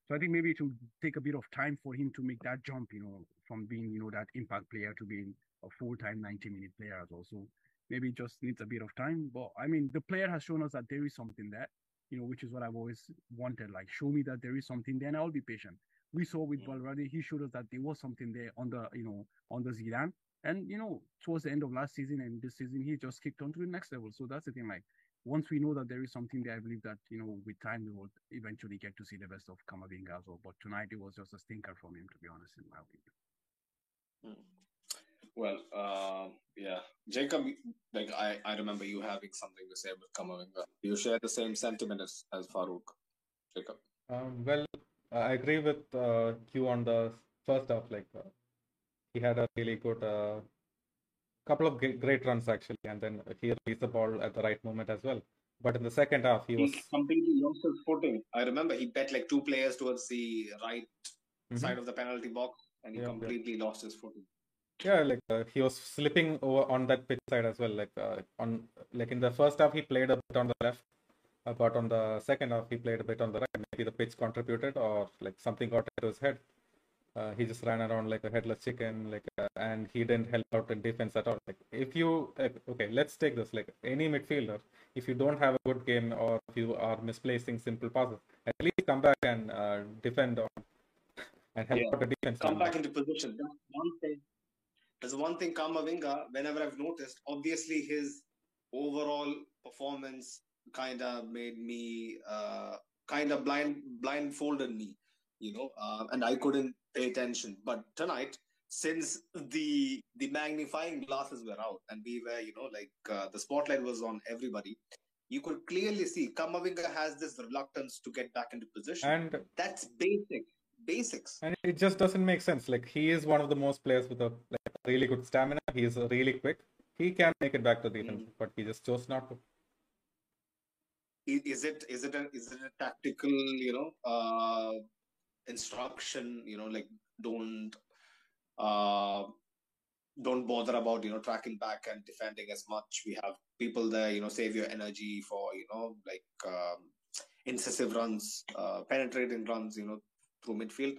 So I think maybe it will take a bit of time for him to make that jump, you know, from being, you know, that impact player to being a full-time 90-minute player as well. So maybe it just needs a bit of time. But I mean, the player has shown us that there is something there, you know, which is what I've always wanted. Like, show me that there is something there, and I'll be patient. We saw with Mm. Valverde, he showed us that there was something there on the, you know, on the Zidane. And you know, towards the end of last season and this season, he just kicked on to the next level. So that's the thing. Like, once we know that there is something there, I believe that you know with time we will eventually get to see the best of Camavinga as well. But tonight it was just a stinker from him, to be honest, in my opinion. Hmm. Well, uh, yeah, Jacob. Like I, I remember you having something to say about Camavinga. Do you share the same sentiment as, as Farouk, Jacob? Um, well, I agree with uh, Q on the first half. Like uh, he had a really good uh, couple of great runs actually, and then he released the ball at the right moment as well. But in the second half, he, he was completely lost his footing. I remember he bet like two players towards the right mm-hmm. side of the penalty box, and he yeah, completely yeah. lost his footing. Yeah, like uh, he was slipping over on that pitch side as well. Like uh, on like in the first half, he played a bit on the left, uh, but on the second half, he played a bit on the right. Maybe the pitch contributed, or like something got into his head. Uh, he just ran around like a headless chicken, like, uh, and he didn't help out in defense at all. Like, if you okay, let's take this. Like any midfielder, if you don't have a good game or if you are misplacing simple passes, at least come back and uh, defend on and help yeah. out the defense. Come back into position. That's one there's one thing Camavinga, whenever I've noticed, obviously his overall performance kind of made me, uh, kind of blind blindfolded me, you know, uh, and I couldn't pay attention. But tonight, since the the magnifying glasses were out and we were, you know, like uh, the spotlight was on everybody, you could clearly see Camavinga has this reluctance to get back into position. And that's basic basics. And it just doesn't make sense. Like he is one of the most players with a like, really good stamina. He is really quick. He can make it back to the defense, mm. but he just chose not to. Is it is it a is it a tactical you know uh, instruction? You know, like don't uh, don't bother about you know tracking back and defending as much. We have people there. You know, save your energy for you know like um, incisive runs, uh, penetrating runs. You know, through midfield.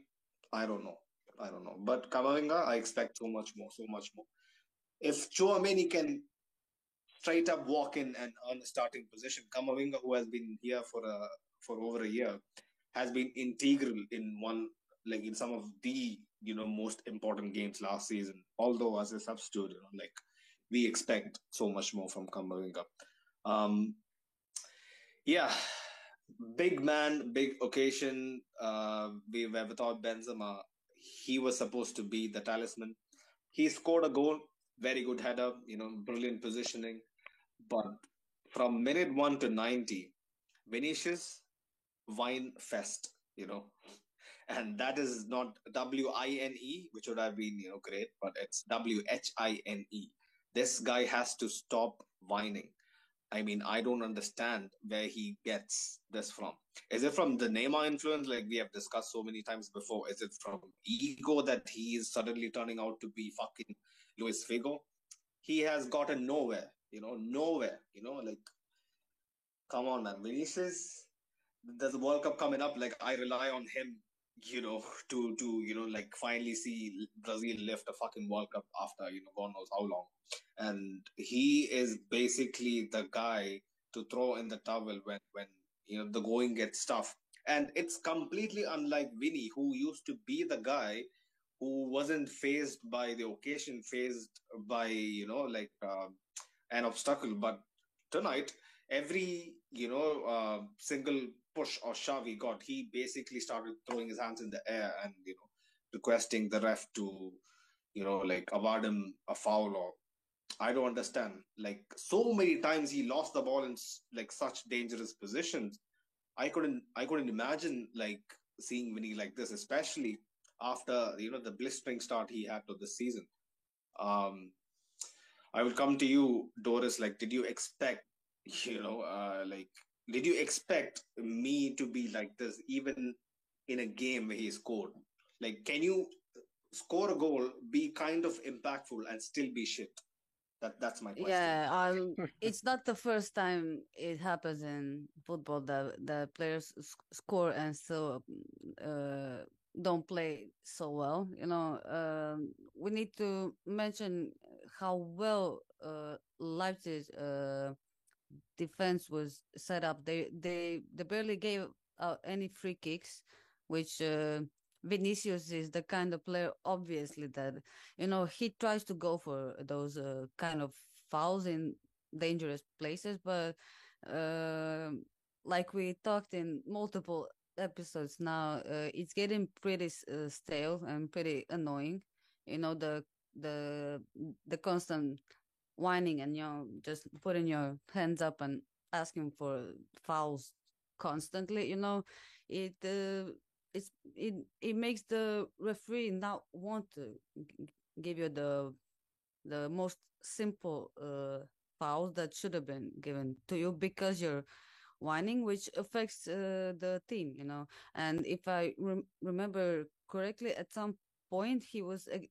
I don't know. I don't know. But Camavinga, I expect so much more, so much more. If Tchouameni can straight up walk in and earn a starting position, Camavinga, who has been here for a for over a year, has been integral in one like in some of the you know most important games last season. Although as a substitute, you know, like we expect so much more from Camavinga. Um, yeah, big man, big occasion. Uh, we were without Benzema. He was supposed to be the talisman. He scored a goal, very good header, you know, brilliant positioning. But from minute one to 90, Vinicius, wine fest, you know. And that is not W I N E, which would have been, you know, great, but it's W H I N E. This guy has to stop whining I mean, I don't understand where he gets this from. Is it from the Neymar influence, like we have discussed so many times before? Is it from ego that he is suddenly turning out to be fucking Luis Figo? He has gotten nowhere, you know, nowhere, you know, like, come on, man. Vinicius, there's a World Cup coming up. Like, I rely on him, you know, to, to, you know, like finally see Brazil lift a fucking World Cup after, you know, God knows how long. And he is basically the guy to throw in the towel when when you know the going gets tough. And it's completely unlike Vinny who used to be the guy who wasn't phased by the occasion phased by you know like uh, an obstacle. But tonight every you know uh, single push or shove he got he basically started throwing his hands in the air and you know requesting the ref to you know like award him a foul or I don't understand. Like so many times he lost the ball in like such dangerous positions. I couldn't I couldn't imagine like seeing Vinny like this, especially after you know the blistering start he had to this season. Um, I will come to you, Doris. Like, did you expect you know uh, like did you expect me to be like this even in a game where he scored? Like, can you score a goal, be kind of impactful, and still be shit? That that's my question. Yeah, um, it's not the first time it happens in football that the players score and still uh, don't play so well. You know, um, we need to mention how well uh, Leipzig uh, defense was set up. They they they barely gave out any free kicks, which uh, Vinicius is the kind of player, obviously, that, you know, he tries to go for those uh, kind of fouls in dangerous places, but uh, like we talked in multiple episodes now, uh, it's getting pretty uh, stale and pretty annoying. You know the the the constant whining and you know just putting your hands up and asking for fouls constantly. You know, it uh, it's it it makes the referee not want to give you the the most simple uh, fouls that should have been given to you because you're whining, which affects uh, the team, you know. And if I rem- remember correctly, at some point he was ex-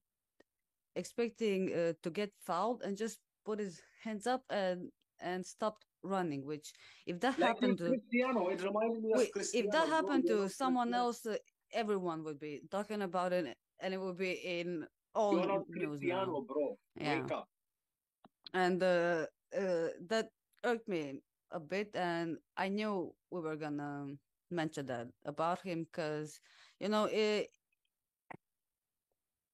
expecting uh, to get fouled and just put his hands up and and stopped running. Which, if that Like happened to Cristiano, it reminded me of Wait, Cristiano. if that happened to someone Cristiano. else, uh, everyone would be talking about it, and it would be in all You're not news Cristiano, now. bro. Yeah, Wake up. and uh, uh, that irked me a bit, and I knew we were gonna mention that about him because you know it.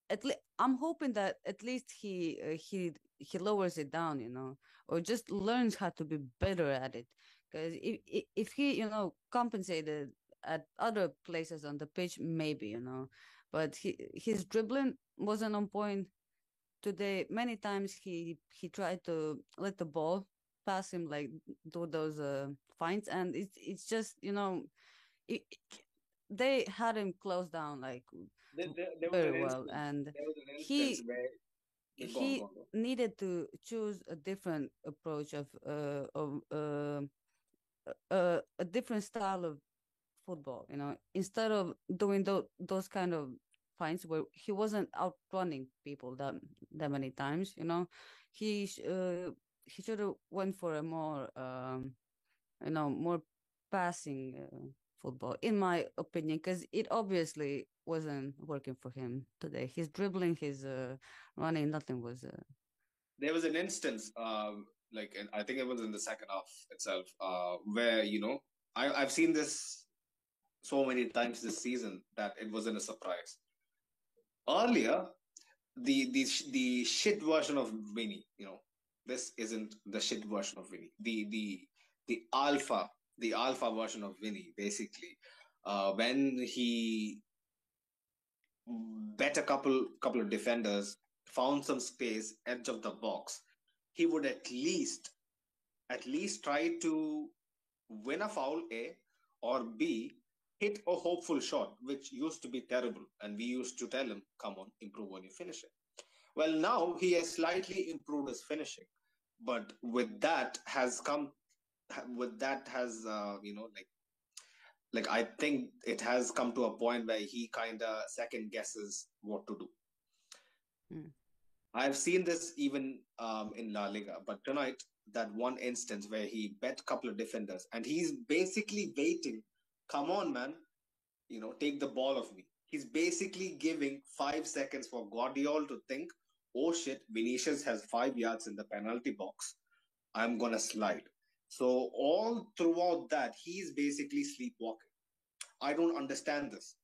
At least I'm hoping that at least he uh, he he lowers it down, you know, or just learns how to be better at it. Because if if- he you know compensated at other places on the pitch, maybe you know, but he his dribbling wasn't on point today. Many times he he tried to let the ball pass him, like do those uh, feints, and it's it's just you know, it, they had him closed down like There, there, there very well, and There was an he he go on, go on. needed to choose a different approach of uh of uh, uh a different style of football you know instead of doing those those kind of feints where he wasn't outrunning people that that many times you know he uh, he should have went for a more um you know more passing uh, football in my opinion because it obviously wasn't working for him today his dribbling his uh running nothing was uh, there was an instance, um, like I think it was in the second half itself, uh, where you know I I've seen this so many times this season that it wasn't a surprise. Earlier, the the the shit version of Vinny, you know, this isn't the shit version of Vinny. The the the alpha, the alpha version of Vinny, basically, uh, when he bet a couple couple of defenders, found some space, edge of the box, he would at least at least try to win a foul, A, or B, hit a hopeful shot, which used to be terrible. And we used to tell him, come on, improve on your finishing. Well, now he has slightly improved his finishing. But with that has come, with that has, uh, you know, like, like I think it has come to a point where he kind of second guesses what to do. Hmm. I've seen this even um, in La Liga, but tonight that one instance where he bet a couple of defenders and he's basically waiting. Come on, man. You know, take the ball of me. He's basically giving five seconds for Gvardiol to think, oh shit, Vinicius has five yards in the penalty box. I'm gonna slide. So all throughout that, he's basically sleepwalking. I don't understand this.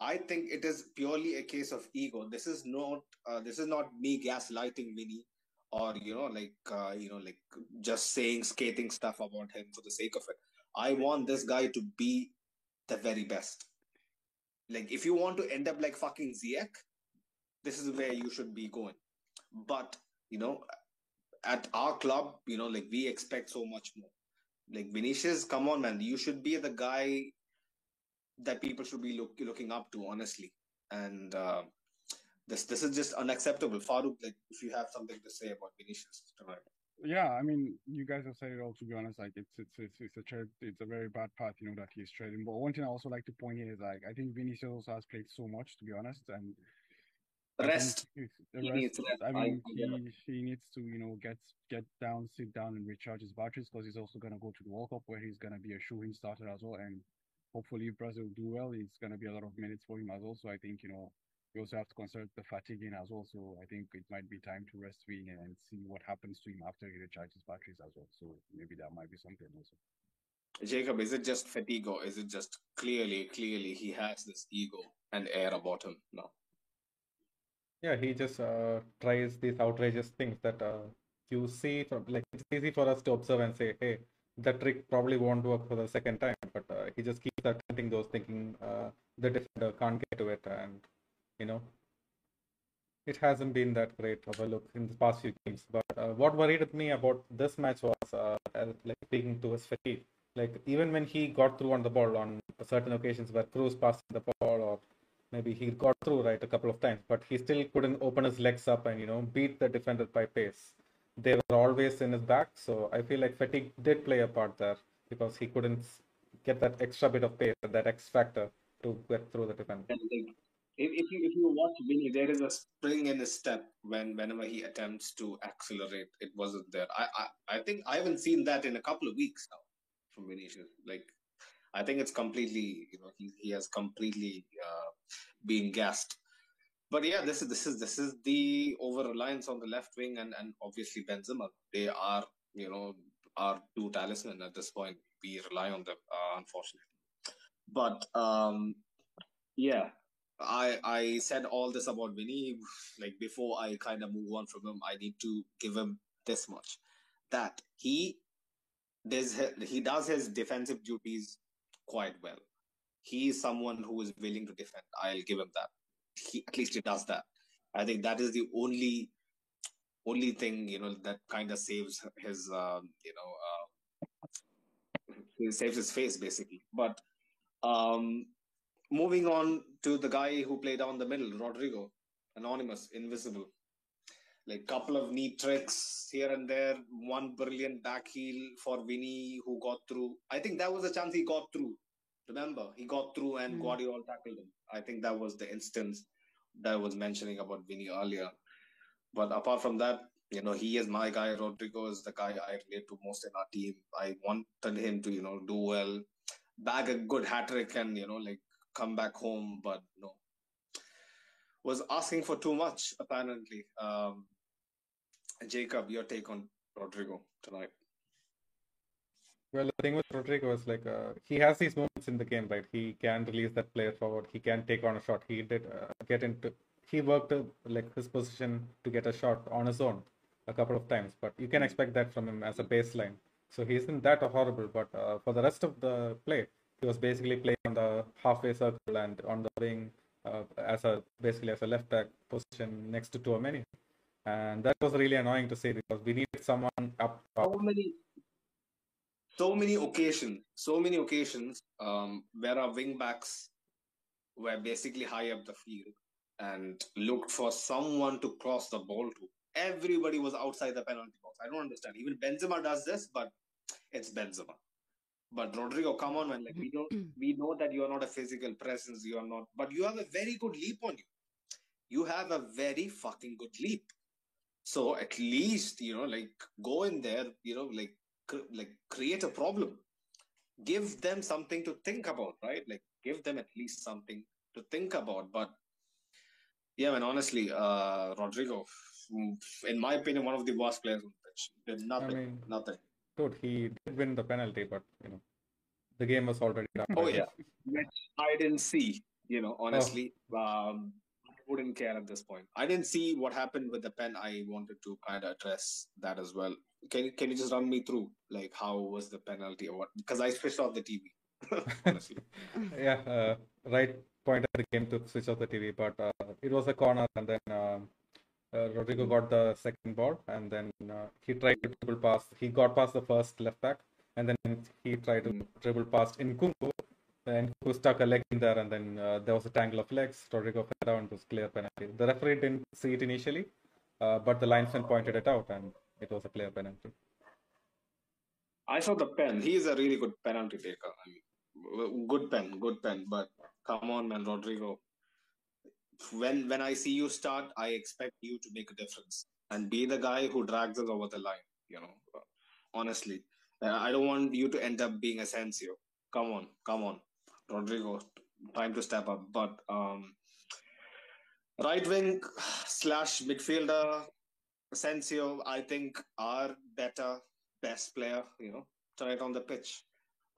I think it is purely a case of ego. This is not uh, this is not me gaslighting Vinny or you know like uh, you know like just saying skating stuff about him for the sake of it. I want this guy to be the very best. Like if you want to end up like fucking Ziyech, this is where you should be going. But you know, at our club, you know, like we expect so much more. Like Vinicius, come on, man, you should be the guy that people should be look, looking up to, honestly. And uh, this this is just unacceptable. Farouk, like if you have something to say about Vinicius tonight. Yeah, I mean, you guys have said it all. To be honest, like it's it's it's it's a tre- it's a very bad path, you know, that he's treading. But one thing I also like to point here is like I think Vinicius also has played so much, to be honest, and I Rest. the He rest. needs rest. I I- mean, he he needs to you know get get down, sit down, and recharge his batteries because he's also gonna go to the World Cup where he's gonna be a shoo-in starter as well, and hopefully if Brazil do well, it's gonna be a lot of minutes for him as well. So I think you know you also have to consider the fatigue in as well. So I think it might be time to rest Vini and see what happens to him after he recharges batteries as well. So maybe that might be something also. Jacob, is it just fatigue or is it just clearly, clearly he has this ego and air about him now? Yeah, he just uh, tries these outrageous things that uh, you see from like it's easy for us to observe and say, hey, that trick probably won't work for the second time. But uh, he just keeps attempting those, thinking uh, the defender can't get to it, and you know, it hasn't been that great of a look in the past few games. But uh, what worried me about this match was uh, like speaking to his fatigue. Like even when he got through on the ball on certain occasions where Kroos passed the ball or maybe he got through right a couple of times, but he still couldn't open his legs up and you know beat the defender by pace they were always in his back. So I feel like fatigue did play a part there because he couldn't get that extra bit of pace, that X factor to get through the defense. if, if you if you watch Vinny, there is a spring in his step when whenever he attempts to accelerate, it wasn't there. I I, I think I haven't seen that in a couple of weeks now from Vinicius. Like I think it's completely you know he he has completely uh, been gassed but yeah, this is this is this is the over reliance on the left wing and and obviously Benzema. They are you know our two talisman at this point. We rely on them, uh, unfortunately. But um, yeah, I I said all this about Vinny. Like before I kind of move on from him, I need to give him this much: that he does he does his defensive duties quite well. He is someone who is willing to defend. I'll give him that he at least he does that. I think that is the only only thing you know that kind of saves his um, you know uh, saves his face basically. But um, moving on to the guy who played down the middle, Rodrygo, anonymous, invisible. Like couple of neat tricks here and there, one brilliant back heel for Vinny who got through. I think that was a chance he got through Remember, he got through and mm. Gvardiol tackled him. I think that was the instance that I was mentioning about Vinny earlier. But apart from that, you know, he is my guy. Rodrygo is the guy I relate to most in our team. I wanted him to, you know, do well, bag a good hat trick and, you know, like come back home, but no. Was asking for too much, apparently. Um, Jacob, your take on Rodrygo tonight? Well, the thing with Rodrygo is like uh, he has these moments in the game, right? He can release that player forward. He can take on a shot. He did uh, get into. He worked uh, like his position to get a shot on his own a couple of times, but you can expect that from him as a baseline. So he isn't that horrible. But uh, for the rest of the play, he was basically playing on the halfway circle and on the wing uh, as a basically as a left back position next to Tchouameni. And that was really annoying to see because we needed someone up. How many so many occasions, so many occasions um, where our wingbacks were basically high up the field and looked for someone to cross the ball to. Everybody was outside the penalty box. I don't understand. Even Benzema does this, but it's Benzema. But Rodrygo, come on, man. Like we don't, we know that you are not a physical presence. You are not, but you have a very good leap on you. You have a very fucking good leap. So at least you know, like go in there. You know, like like create a problem give them something to think about right like give them at least something to think about but yeah man honestly uh rodrygo in my opinion one of the worst players on the pitch did nothing I mean, nothing dude he did win the penalty but you know the game was already done oh yeah which i didn't see you know honestly oh. um wouldn't care at this point. I didn't see what happened with the pen. I wanted to kind of address that as well. Can you can you just run me through like how was the penalty or what? Because I switched off the TV. honestly. yeah, uh, right point of the game to switch off the TV, but uh, it was a corner, and then uh, uh Rodrygo got the second ball, and then uh, he tried to dribble past. He got past the first left back, and then he tried to dribble past Nkunku, and who stuck a leg in there, and then uh, there was a tangle of legs. Rodrygo fell down. It was clear penalty. The referee didn't see it initially, uh, but the linesman pointed it out, and it was a clear penalty. I saw the pen. He is a really good penalty taker. I mean, good pen, good pen. But come on, man, Rodrygo. When when I see you start, I expect you to make a difference and be the guy who drags us over the line. You know, honestly, uh, I don't want you to end up being Asensio. Come on, come on. Rodrygo. time to step up. But um, right wing slash midfielder, Asensio, I think, are better, best player, you know, tonight on the pitch.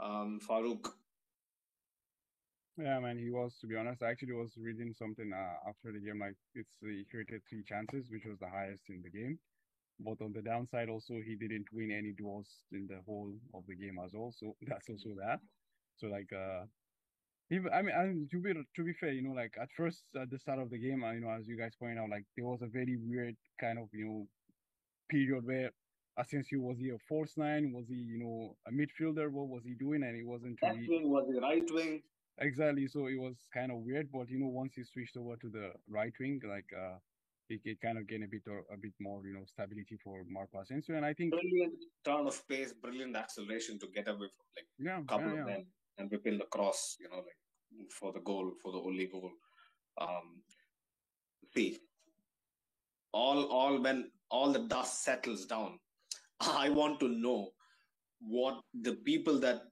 Um, Farouk. Yeah, man, he was, to be honest, I actually was reading something uh, after the game. Like, it's he created three chances, which was the highest in the game. but on the downside, also he didn't win any duels in the whole of the game as well. So that's also that. So like uh, even I mean, mean to be to be fair, you know, like at first at the start of the game, uh, you know, as you guys point out, like there was a very weird kind of you know period where Asensio was he a false nine? Was he you know a midfielder? What was he doing? And he wasn't Left really wing was he right wing. exactly. So it was kind of weird. But you know, once he switched over to the right wing, like uh, it, it kind of gained a bit or a bit more you know stability for Marco Asensio. And I think Brilliant turn of pace, brilliant acceleration to get away from like yeah, a couple yeah, of yeah. them and whip in the cross, you know, like for the goal, for the only goal. Um, see, all all when all the dust settles down, I want to know what the people that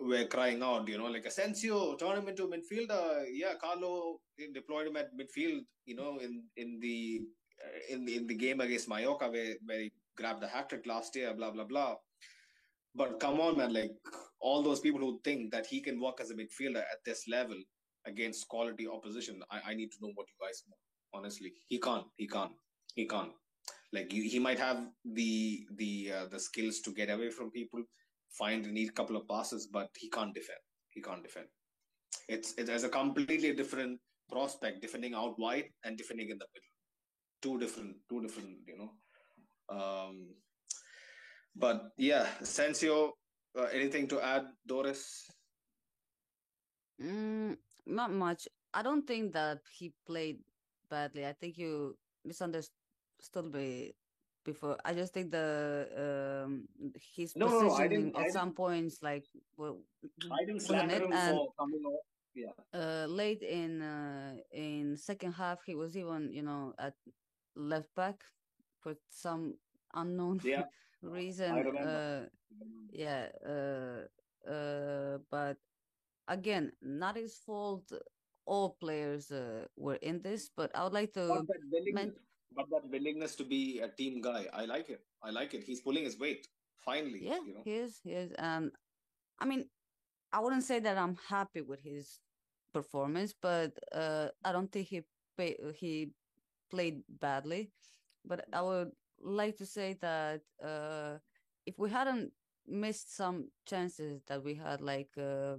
were crying out, you know, like Asensio, turn him into midfielder. Yeah, Carlo deployed him at midfield, you know, in in the uh, in the, in the game against Mallorca where where he grabbed the hat trick last year. Blah blah blah. But come on, man! Like all those people who think that he can work as a midfielder at this level against quality opposition, I, I need to know what you guys know. Honestly, he can't. He can't. He can't. Like you, he might have the the uh, the skills to get away from people, find a neat couple of passes, but he can't defend. He can't defend. It's it has a completely different prospect defending out wide and defending in the middle. Two different, two different, you know. Um, but yeah, Sensio, uh, anything to add, Doris? Mm, not much. I don't think that he played badly. I think you misunderstood me before. I just think the um his No, no, no, positioning I at some points like well I didn't wasn't slander it? him And for coming off. Yeah, uh late in uh in second half he was even you know at left back for some unknown yeah. reason. Uh yeah uh uh but again not his fault all players uh, were in this but i would like But to that willingness, men- but that willingness to be a team guy, I like it. I like it. He's pulling his weight. Finally, yeah you know. he is he is and i mean i wouldn't say that i'm happy with his performance but uh i don't think he pay, he played badly but i would like to say that uh if we hadn't missed some chances that we had like uh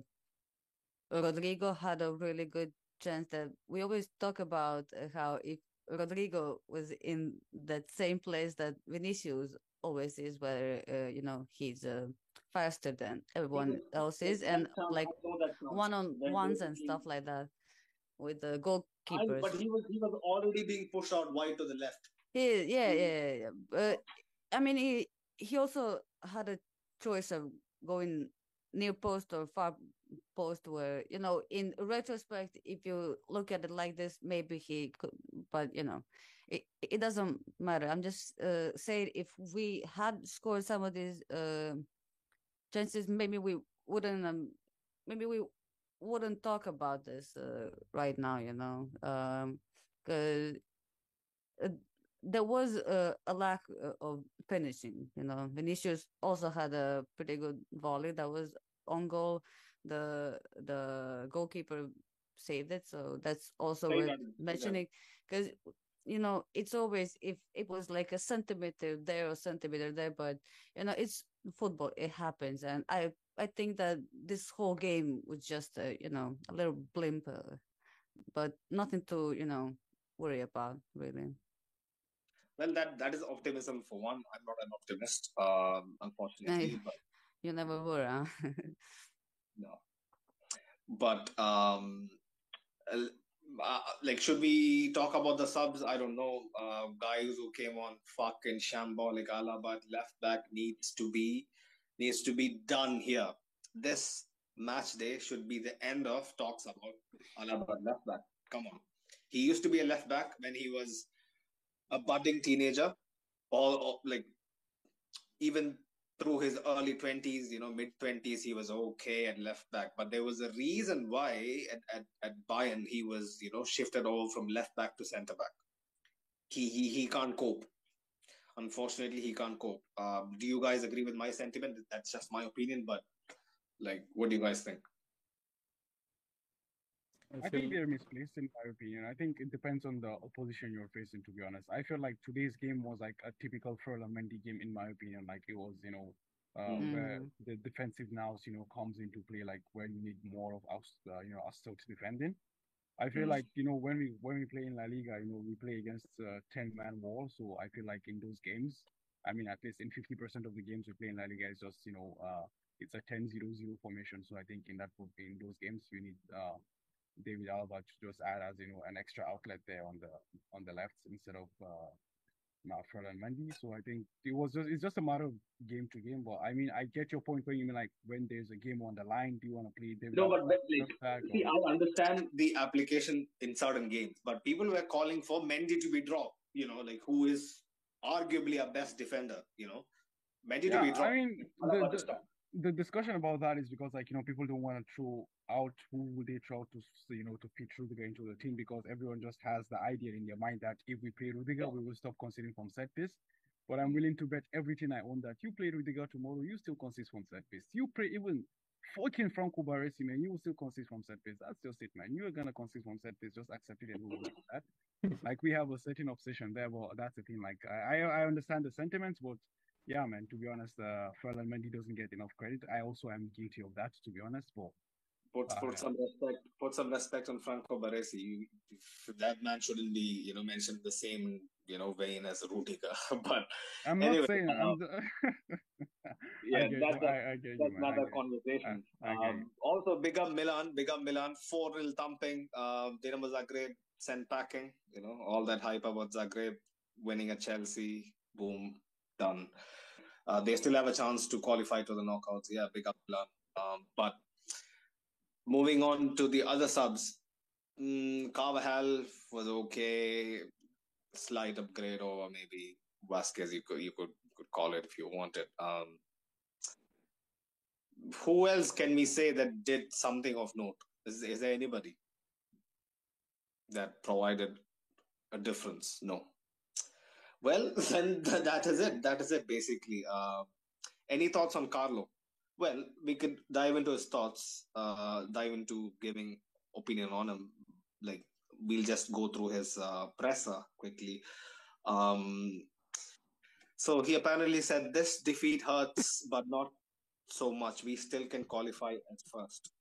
Rodrygo had a really good chance that we always talk about uh, how if Rodrygo was in that same place that Vinicius always is, where uh, you know he's uh, faster than everyone else is, and like one on ones and stuff like that with the I, goalkeepers. but he was he was already being pushed out wide to the left. He, yeah, yeah, yeah, yeah. But I mean, he he also had a choice of going near post or far post. Where you know, in retrospect, if you look at it like this, maybe he could. But you know, it it doesn't matter. I'm just uh, saying if we had scored some of these uh, chances, maybe we wouldn't. Um, maybe we wouldn't talk about this uh, right now. You know, um, because there was a, a lack uh, of finishing. You know, Vinicius also had a pretty good volley that was on goal. The the goalkeeper saved it, so that's also worth good, very good. mentioning. Because you know, it's always if it was like a centimeter there or centimeter there, but you know, it's football. It happens, and I I think that this whole game was just a you know a little blimp, uh, but nothing to you know worry about really. Well, that that is optimism for one. I'm not an optimist, um, unfortunately, but You never were, huh? no. But um, uh, like, should we talk about the subs? I don't know. Uh, guys who came on fucking shambolic Alaba left back needs to be needs to be done here. This match day should be the end of talks about Alaba left back. Come on, he used to be a left back when he was a budding teenager, or like even through his early 20s, you know, mid 20s, he was okay at left back. But there was a reason why at, at, at Bayern he was, you know, shifted over from left back to centre back. He, he, he can't cope. Unfortunately, he can't cope. Um, do you guys agree with my sentiment? That's just my opinion, but like, what do you guys think? I think they're misplaced in my opinion. I think it depends on the opposition you're facing. To be honest, I feel like today's game was like a typical Ferland Mendy game in my opinion. Like it was, you know, uh, Mm. where the defensive nous, you know, comes into play. Like when you need more of us, uh, you know, us to defending. I feel Mm. like you know when we when we play in La Liga, you know, we play against uh, ten man wall. So I feel like in those games, I mean, at least in fifty percent of the games we play in La Liga, it's just you know, uh, it's a 10-0-0 formation. So I think in that in those games you need uh David Alaba to just add as you know an extra outlet there on the on the left instead of uh, now Ferland Mendy. So I think it was just it's just a matter of game to game. But I mean, I get your point when you mean like when there's a game on the line, do you want to play David? No, Alba but, like, see, or- I understand the application in certain games, but people were calling for Mendy to be dropped. You know, like who is arguably our best defender. You know, Mendy to be yeah, dropped. I mean the, the, the discussion about that is because like you know people don't want to throw out who would they throw to you know to fit Rudiger into the team because everyone just has the idea in their mind that if we play Rudiger we will stop conceding from set piece. But I'm willing to bet everything I own that you play Rudiger tomorrow, you still concede from set piece. You play even fucking Franco Baresi, man, you will still concede from set piece. That's just it, man. You're gonna concede from set piece, just accept it and move on that. like we have a certain obsession there, but that's the thing. Like I I understand the sentiments, but yeah, man, to be honest, uh, Ferland Mendy doesn't get enough credit. I also am guilty of that, to be honest. But Put, put yeah. some respect. Put some respect on Franco Baresi. You, that man shouldn't be, you know, mentioned the same, you know, vein as Rudiger. but I'm Anyway, not saying. uh, I'm the... yeah, I that's you. a, I, I you, that's. I another conversation. I um, also, big up Milan. Big up Milan. Four nil thumping. Uh, Dinamo Zagreb sent packing. You know, all that hype about Zagreb winning at Chelsea. Boom, done. Uh, they still have a chance to qualify to the knockouts. Yeah, big up. Um, but moving on to the other subs, mm, Carvajal was okay. Slight upgrade over maybe Vasquez. You could you could could call it if you wanted. Um, who else can we say that did something of note? Is, is there anybody that provided a difference? No. Well, then that is it. That is it, basically. Uh, any thoughts on Carlo? Well, we could dive into his thoughts, uh, dive into giving opinion on him. Like, we'll just go through his uh, presser quickly. Um, so he apparently said this defeat hurts, but not so much. We still can qualify as first.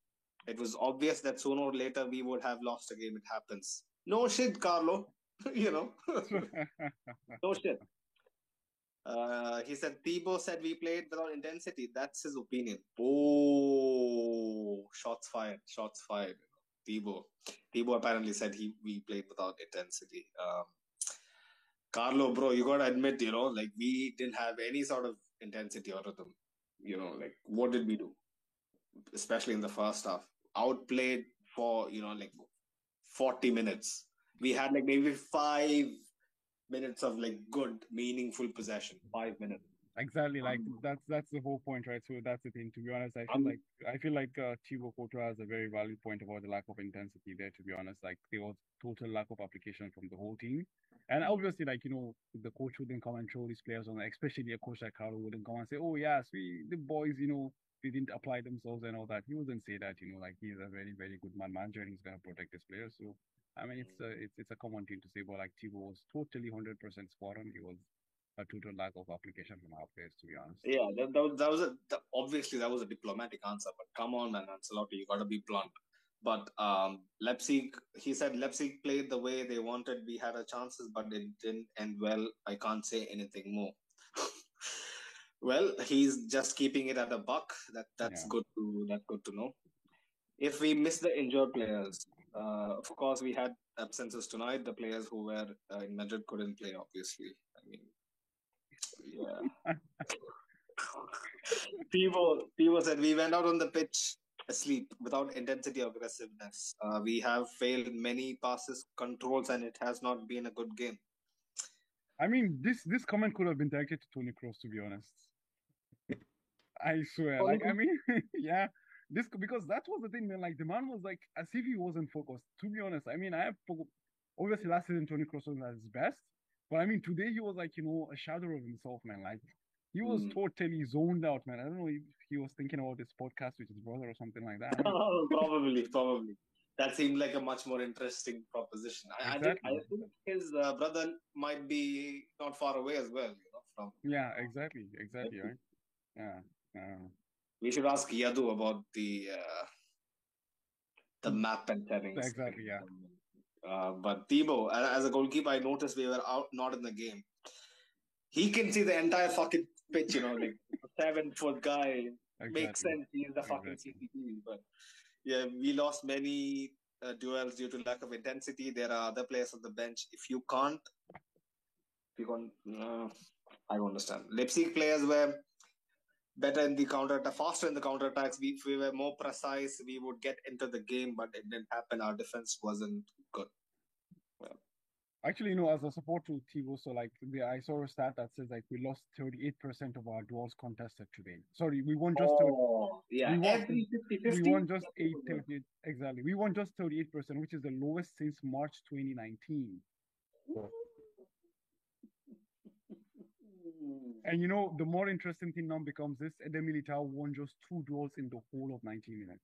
It was obvious that sooner or later we would have lost a game. It happens. No shit, Carlo. you know, no shit. Uh, he said Thibaut said we played without intensity. That's his opinion. Oh, shots fired! Shots fired. Thibaut. Thibaut apparently said he we played without intensity. Um, Carlo, bro, you gotta admit, you know, like we didn't have any sort of intensity or rhythm. You know, like what did we do? Especially in the first half, outplayed for you know like forty minutes. We had like maybe five minutes of like good, meaningful possession. Five minutes. exactly. Like Um, that's that's the whole point, right? So that's the thing. To be honest, I feel Um, like I feel like uh, Thibaut Courtois has a very valid point about the lack of intensity there. To be honest, like there was total lack of application from the whole team, and obviously, like you know, the coach wouldn't come and throw these players on, especially a coach like Carlo wouldn't come and say, "Oh yes, we the boys, you know." They didn't apply themselves and all that. He wouldn't say that, you know, like he's a very, very good man manager and he's gonna protect his players. So I mean, it's a it's it's a common thing to say, but like Thibaut was totally hundred percent spot on. It was a total lack of application from our players, to be honest. Yeah, that, that, was- that was a that, obviously that was a diplomatic answer, but come on, man, Ancelotti, you got to be blunt. But um, Leipzig, he said Leipzig played the way they wanted. We had our chances, but it didn't end well. I can't say anything more. well, he's just keeping it at a buck. That that's Yeah. good to that's good to know. If we miss the injured players, uh, of course we had absences tonight. The players who were uh, in Madrid couldn't play. Obviously, I mean, yeah. Thibaut said we went out on the pitch asleep without intensity or aggressiveness. Uh, we have failed many passes, controls, and it has not been a good game. I mean, this this comment could have been directed to Toni Kroos, to be honest. I swear, like I mean, yeah, this because that was the thing, man. Like the man was like as if he wasn't focused. To be honest, I mean, I have obviously last season Toni Kroos was at his best, but I mean today he was like you know a shadow of himself, man. Like he was Mm. totally zoned out, man. I don't know if he was thinking about this podcast with his brother or something like that. I probably, probably. that seemed like a much more interesting proposition. I, Exactly. I, think, I think his uh, brother might be not far away as well. You know, from Yeah, exactly, exactly, right? Yeah. yeah. We should ask Yadu about the uh, the map and settings. Exactly, yeah. Uh, but Thibaut, as a goalkeeper, I noticed we were out not in the game. He can see the entire fucking pitch. You know, like seven foot guy. Exactly. Makes sense. He's the fucking Exactly. CCTV. But yeah, we lost many uh, duels due to lack of intensity. There are other players on the bench. If you can't, if you can't, uh, I don't understand. Leipzig players were better in the counter attack, faster in the counter attacks. We, if we were more precise, we would get into the game, but it didn't happen. Our defense wasn't good. Actually, you know, as a support to Thibaut, so like the, I saw a stat that says like we lost 38% of our duels contested today. Sorry, we won just 30, oh, yeah. we won- Every 50 50. we won just 8 38 exactly. We won just 38%, which is the lowest since March 2019. And you know, the more interesting thing now becomes this Eder Militao won just two duels in the whole of 90 minutes.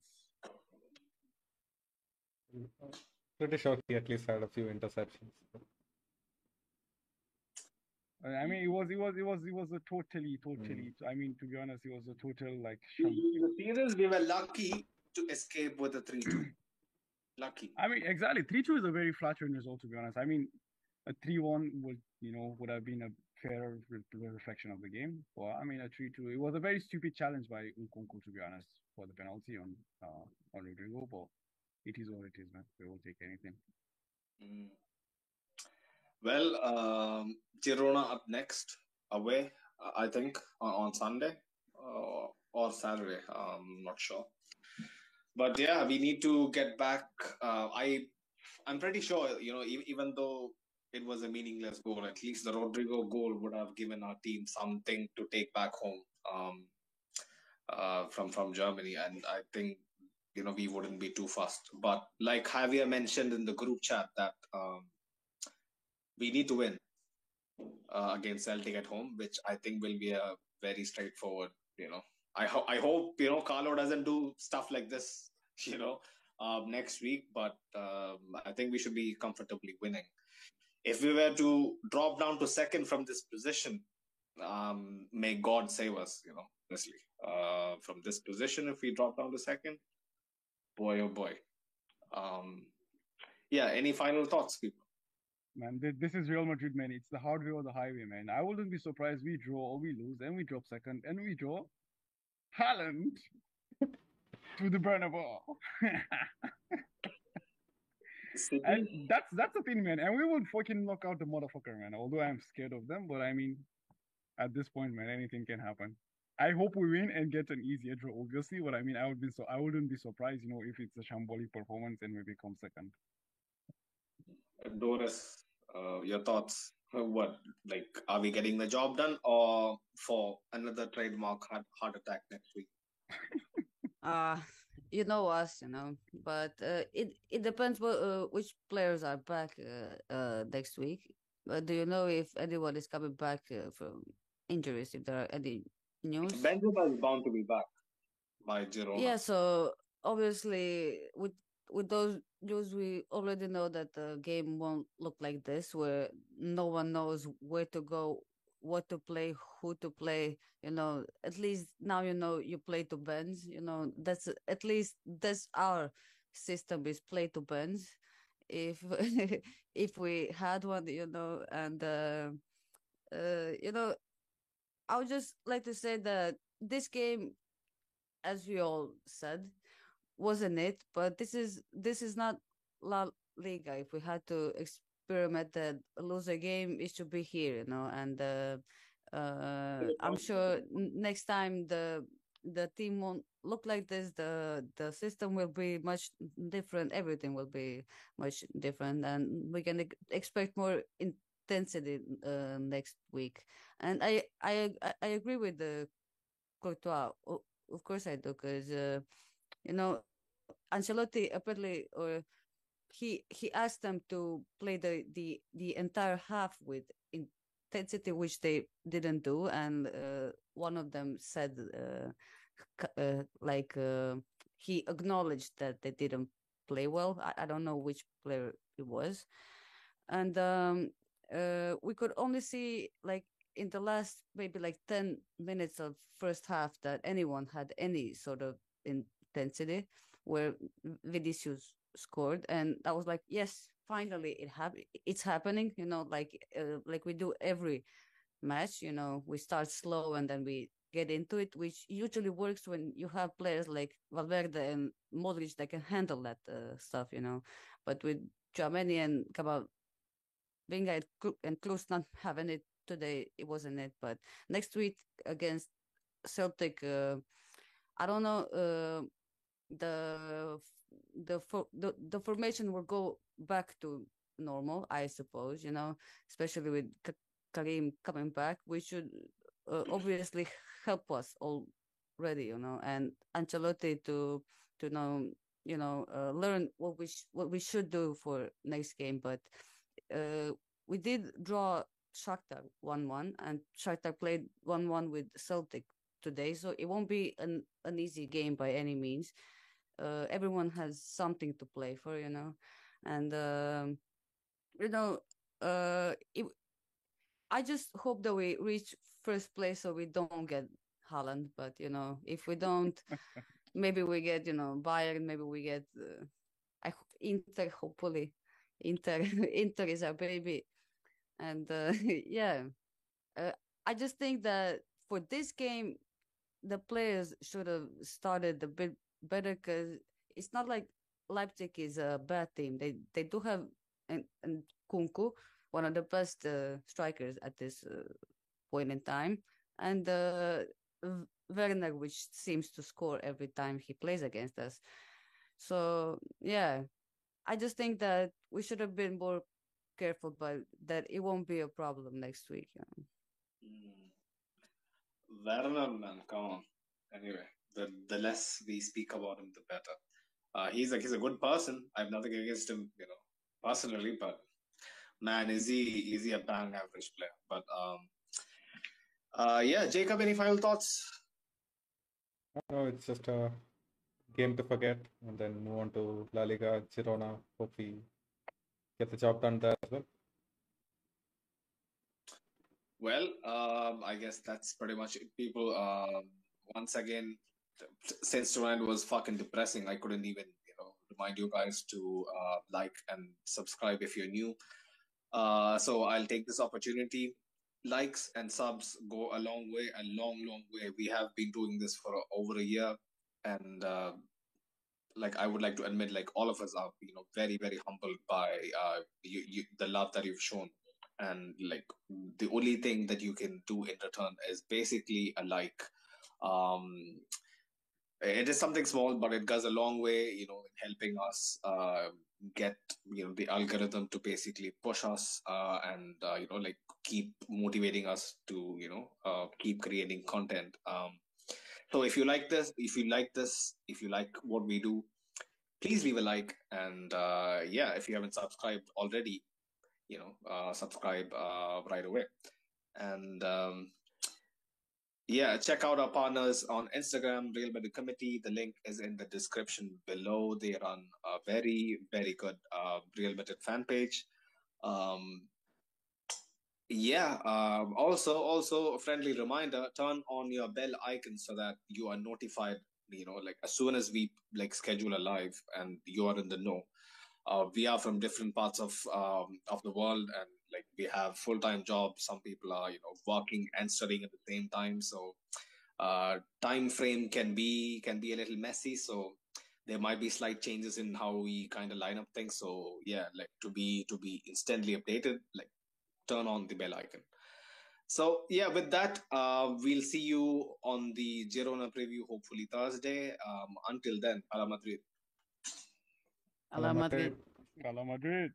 Pretty sure he at least had a few interceptions. I mean, it was, it was, it was, it was a totally, totally. Mm. I mean, to be honest, it was a total like. You sham- you see? We were lucky to escape with a 3 2. lucky. I mean, exactly. Three two is a very flattering result, to be honest. I mean, a three one would, you know, would have been a fair re- reflection of the game. Well, I mean, a three two. It was a very stupid challenge by Nkunku, to be honest, for the penalty on uh, on Rodrygo. But it is what it is, man. We won't take anything. Mm. Well, um, Girona up next, away, I think, on, Sunday uh, or Saturday. I'm not sure. But yeah, we need to get back. Uh, I, I'm pretty sure, you know, even though it was a meaningless goal, at least the Rodrygo goal would have given our team something to take back home um, uh, from from Germany, and I think you know we wouldn't be too fast. But like Javier mentioned in the group chat, that um, we need to win uh, against Celtic at home, which I think will be a very straightforward. You know, I hope I hope you know Carlo doesn't do stuff like this. You know, um, next week, but um, I think we should be comfortably winning. If we were to drop down to second from this position, um, may God save us. You know, honestly, uh, from this position, if we drop down to second, boy oh boy. Um, yeah. Any final thoughts, people? Man, this, is Real Madrid, man. It's the hard way or the highway, man. I wouldn't be surprised we draw or we lose, and we drop second, and we draw. Haaland to the Bernabeu. And that's that's the thing, man. And we will fucking knock out the motherfucker, man. Although I'm scared of them, but I mean, at this point, man, anything can happen. I hope we win and get an easier draw, obviously. But I mean, I would be so I wouldn't be surprised, you know, if it's a shambolic performance and we become second. Doris, uh, your thoughts? What like are we getting the job done, or for another trademark heart, heart attack next week? Uh you know us, you know, but uh, it it depends what uh, which players are back uh, uh next week. But do you know if anyone is coming back uh, from injuries? If there are any news? Benzema is bound to be back by Girona. Yeah, so obviously with with those news, we already know that the game won't look like this, where no one knows where to go, what to play, who to play. You know, at least now you know you play to bends. You know, that's at least that's our system is play to bends. If if we had one, you know, and uh, uh, you know, I would just like to say that this game as we all said, wasn't it? But this is this is not La Liga. If we had to experiment that loser game, it should be here, you know. And uh, uh, I'm sure next time the the team won't look like this. The the system will be much different. Everything will be much different, and we can expect more intensity uh, next week. And I I I agree with the Courtois. Of course I do, because uh, you know Ancelotti apparently or he he asked them to play the the the entire half with intensity, which they didn't do, and uh, one of them said uh, uh, like uh, he acknowledged that they didn't play well. I, I don't know which player it was, and um, uh, we could only see like in the last maybe like 10 minutes of first half that anyone had any sort of intensity where Vinicius scored and I was like yes finally it hap- it's happening you know like uh, like we do every match you know we start slow and then we get into it which usually works when you have players like Valverde and Modric that can handle that uh, stuff you know. But with Tchouameni and Kamal Vinga and Kroos not having it today it wasn't it. But next week against celtic uh, i don't know uh, the the for the the formation will go back to normal i suppose you know especially with K- karim coming back we should uh, obviously help us already you know and ancelotti to to know you know uh, learn what we sh- what we should do for next game. But uh, we did draw Shakhtar 1-1 and Shakhtar played 1-1 with Celtic today. So it won't be an, an easy game by any means uh, everyone has something to play for you know and uh, you know uh, it, I just hope that we reach first place so we don't get Haaland. but you know if we don't maybe we get you know Bayern maybe we get uh, I Inter hopefully Inter Inter is our baby and uh, yeah, uh, I just think that for this game, the players should have started a bit better because it's not like Leipzig is a bad team. They they do have and, and Nkunku, one of the best uh, strikers at this uh, point in time, and uh, Werner, which seems to score every time he plays against us. So yeah, I just think that we should have been more careful, but that it won't be a problem next week. You know? mm. Werner, man, come on. Anyway, the less we speak about him, the better. Uh, he's like he's a good person. I have nothing against him, you know, personally, but man, is he is he a bang average player? But um, uh, yeah, Jacob, any final thoughts? No, it's just a game to forget, and then move on to La Liga, Girona. Hopefully, get the job done there as well? Well, um, I guess that's pretty much it. People, um, once again, since tonight was fucking depressing, I couldn't even, you know, remind you guys to uh, like and subscribe if you're new. Uh, so I'll take this opportunity. Likes and subs go a long way, a long, long way. We have been doing this for over a year, and uh, like I would like to admit, like all of us are, you know, very, very humbled by uh, you, you, the love that you've shown, and like the only thing that you can do in return is basically a like. Um, it is something small, but it goes a long way, you know, in helping us uh, get you know the algorithm to basically push us uh, and uh, you know like keep motivating us to you know uh, keep creating content. Um, so if you like this, if you like this, if you like what we do, please leave a like. And uh, yeah, if you haven't subscribed already, you know, uh, subscribe right away. And um, yeah, check out our partners on Instagram, Real Madrid Committee. The link is in the description below. They run a very, very good uh, Real Madrid fan page. Um, yeah. Um, also, also a friendly reminder: turn on your bell icon so that you are notified. You know, like as soon as we like schedule a live and you are in the know. Uh, we are from different parts of um, of the world, and like we have full time jobs. Some people are you know working and studying at the same time, so uh, time frame can be can be a little messy. So there might be slight changes in how we kind of line up things. So yeah, like to be to be instantly updated, like turn on the bell icon. So yeah, with that, uh, we'll see you on the Girona preview hopefully Thursday. Um, until then, Ala Madrid. Ala Madrid. Cala Madrid.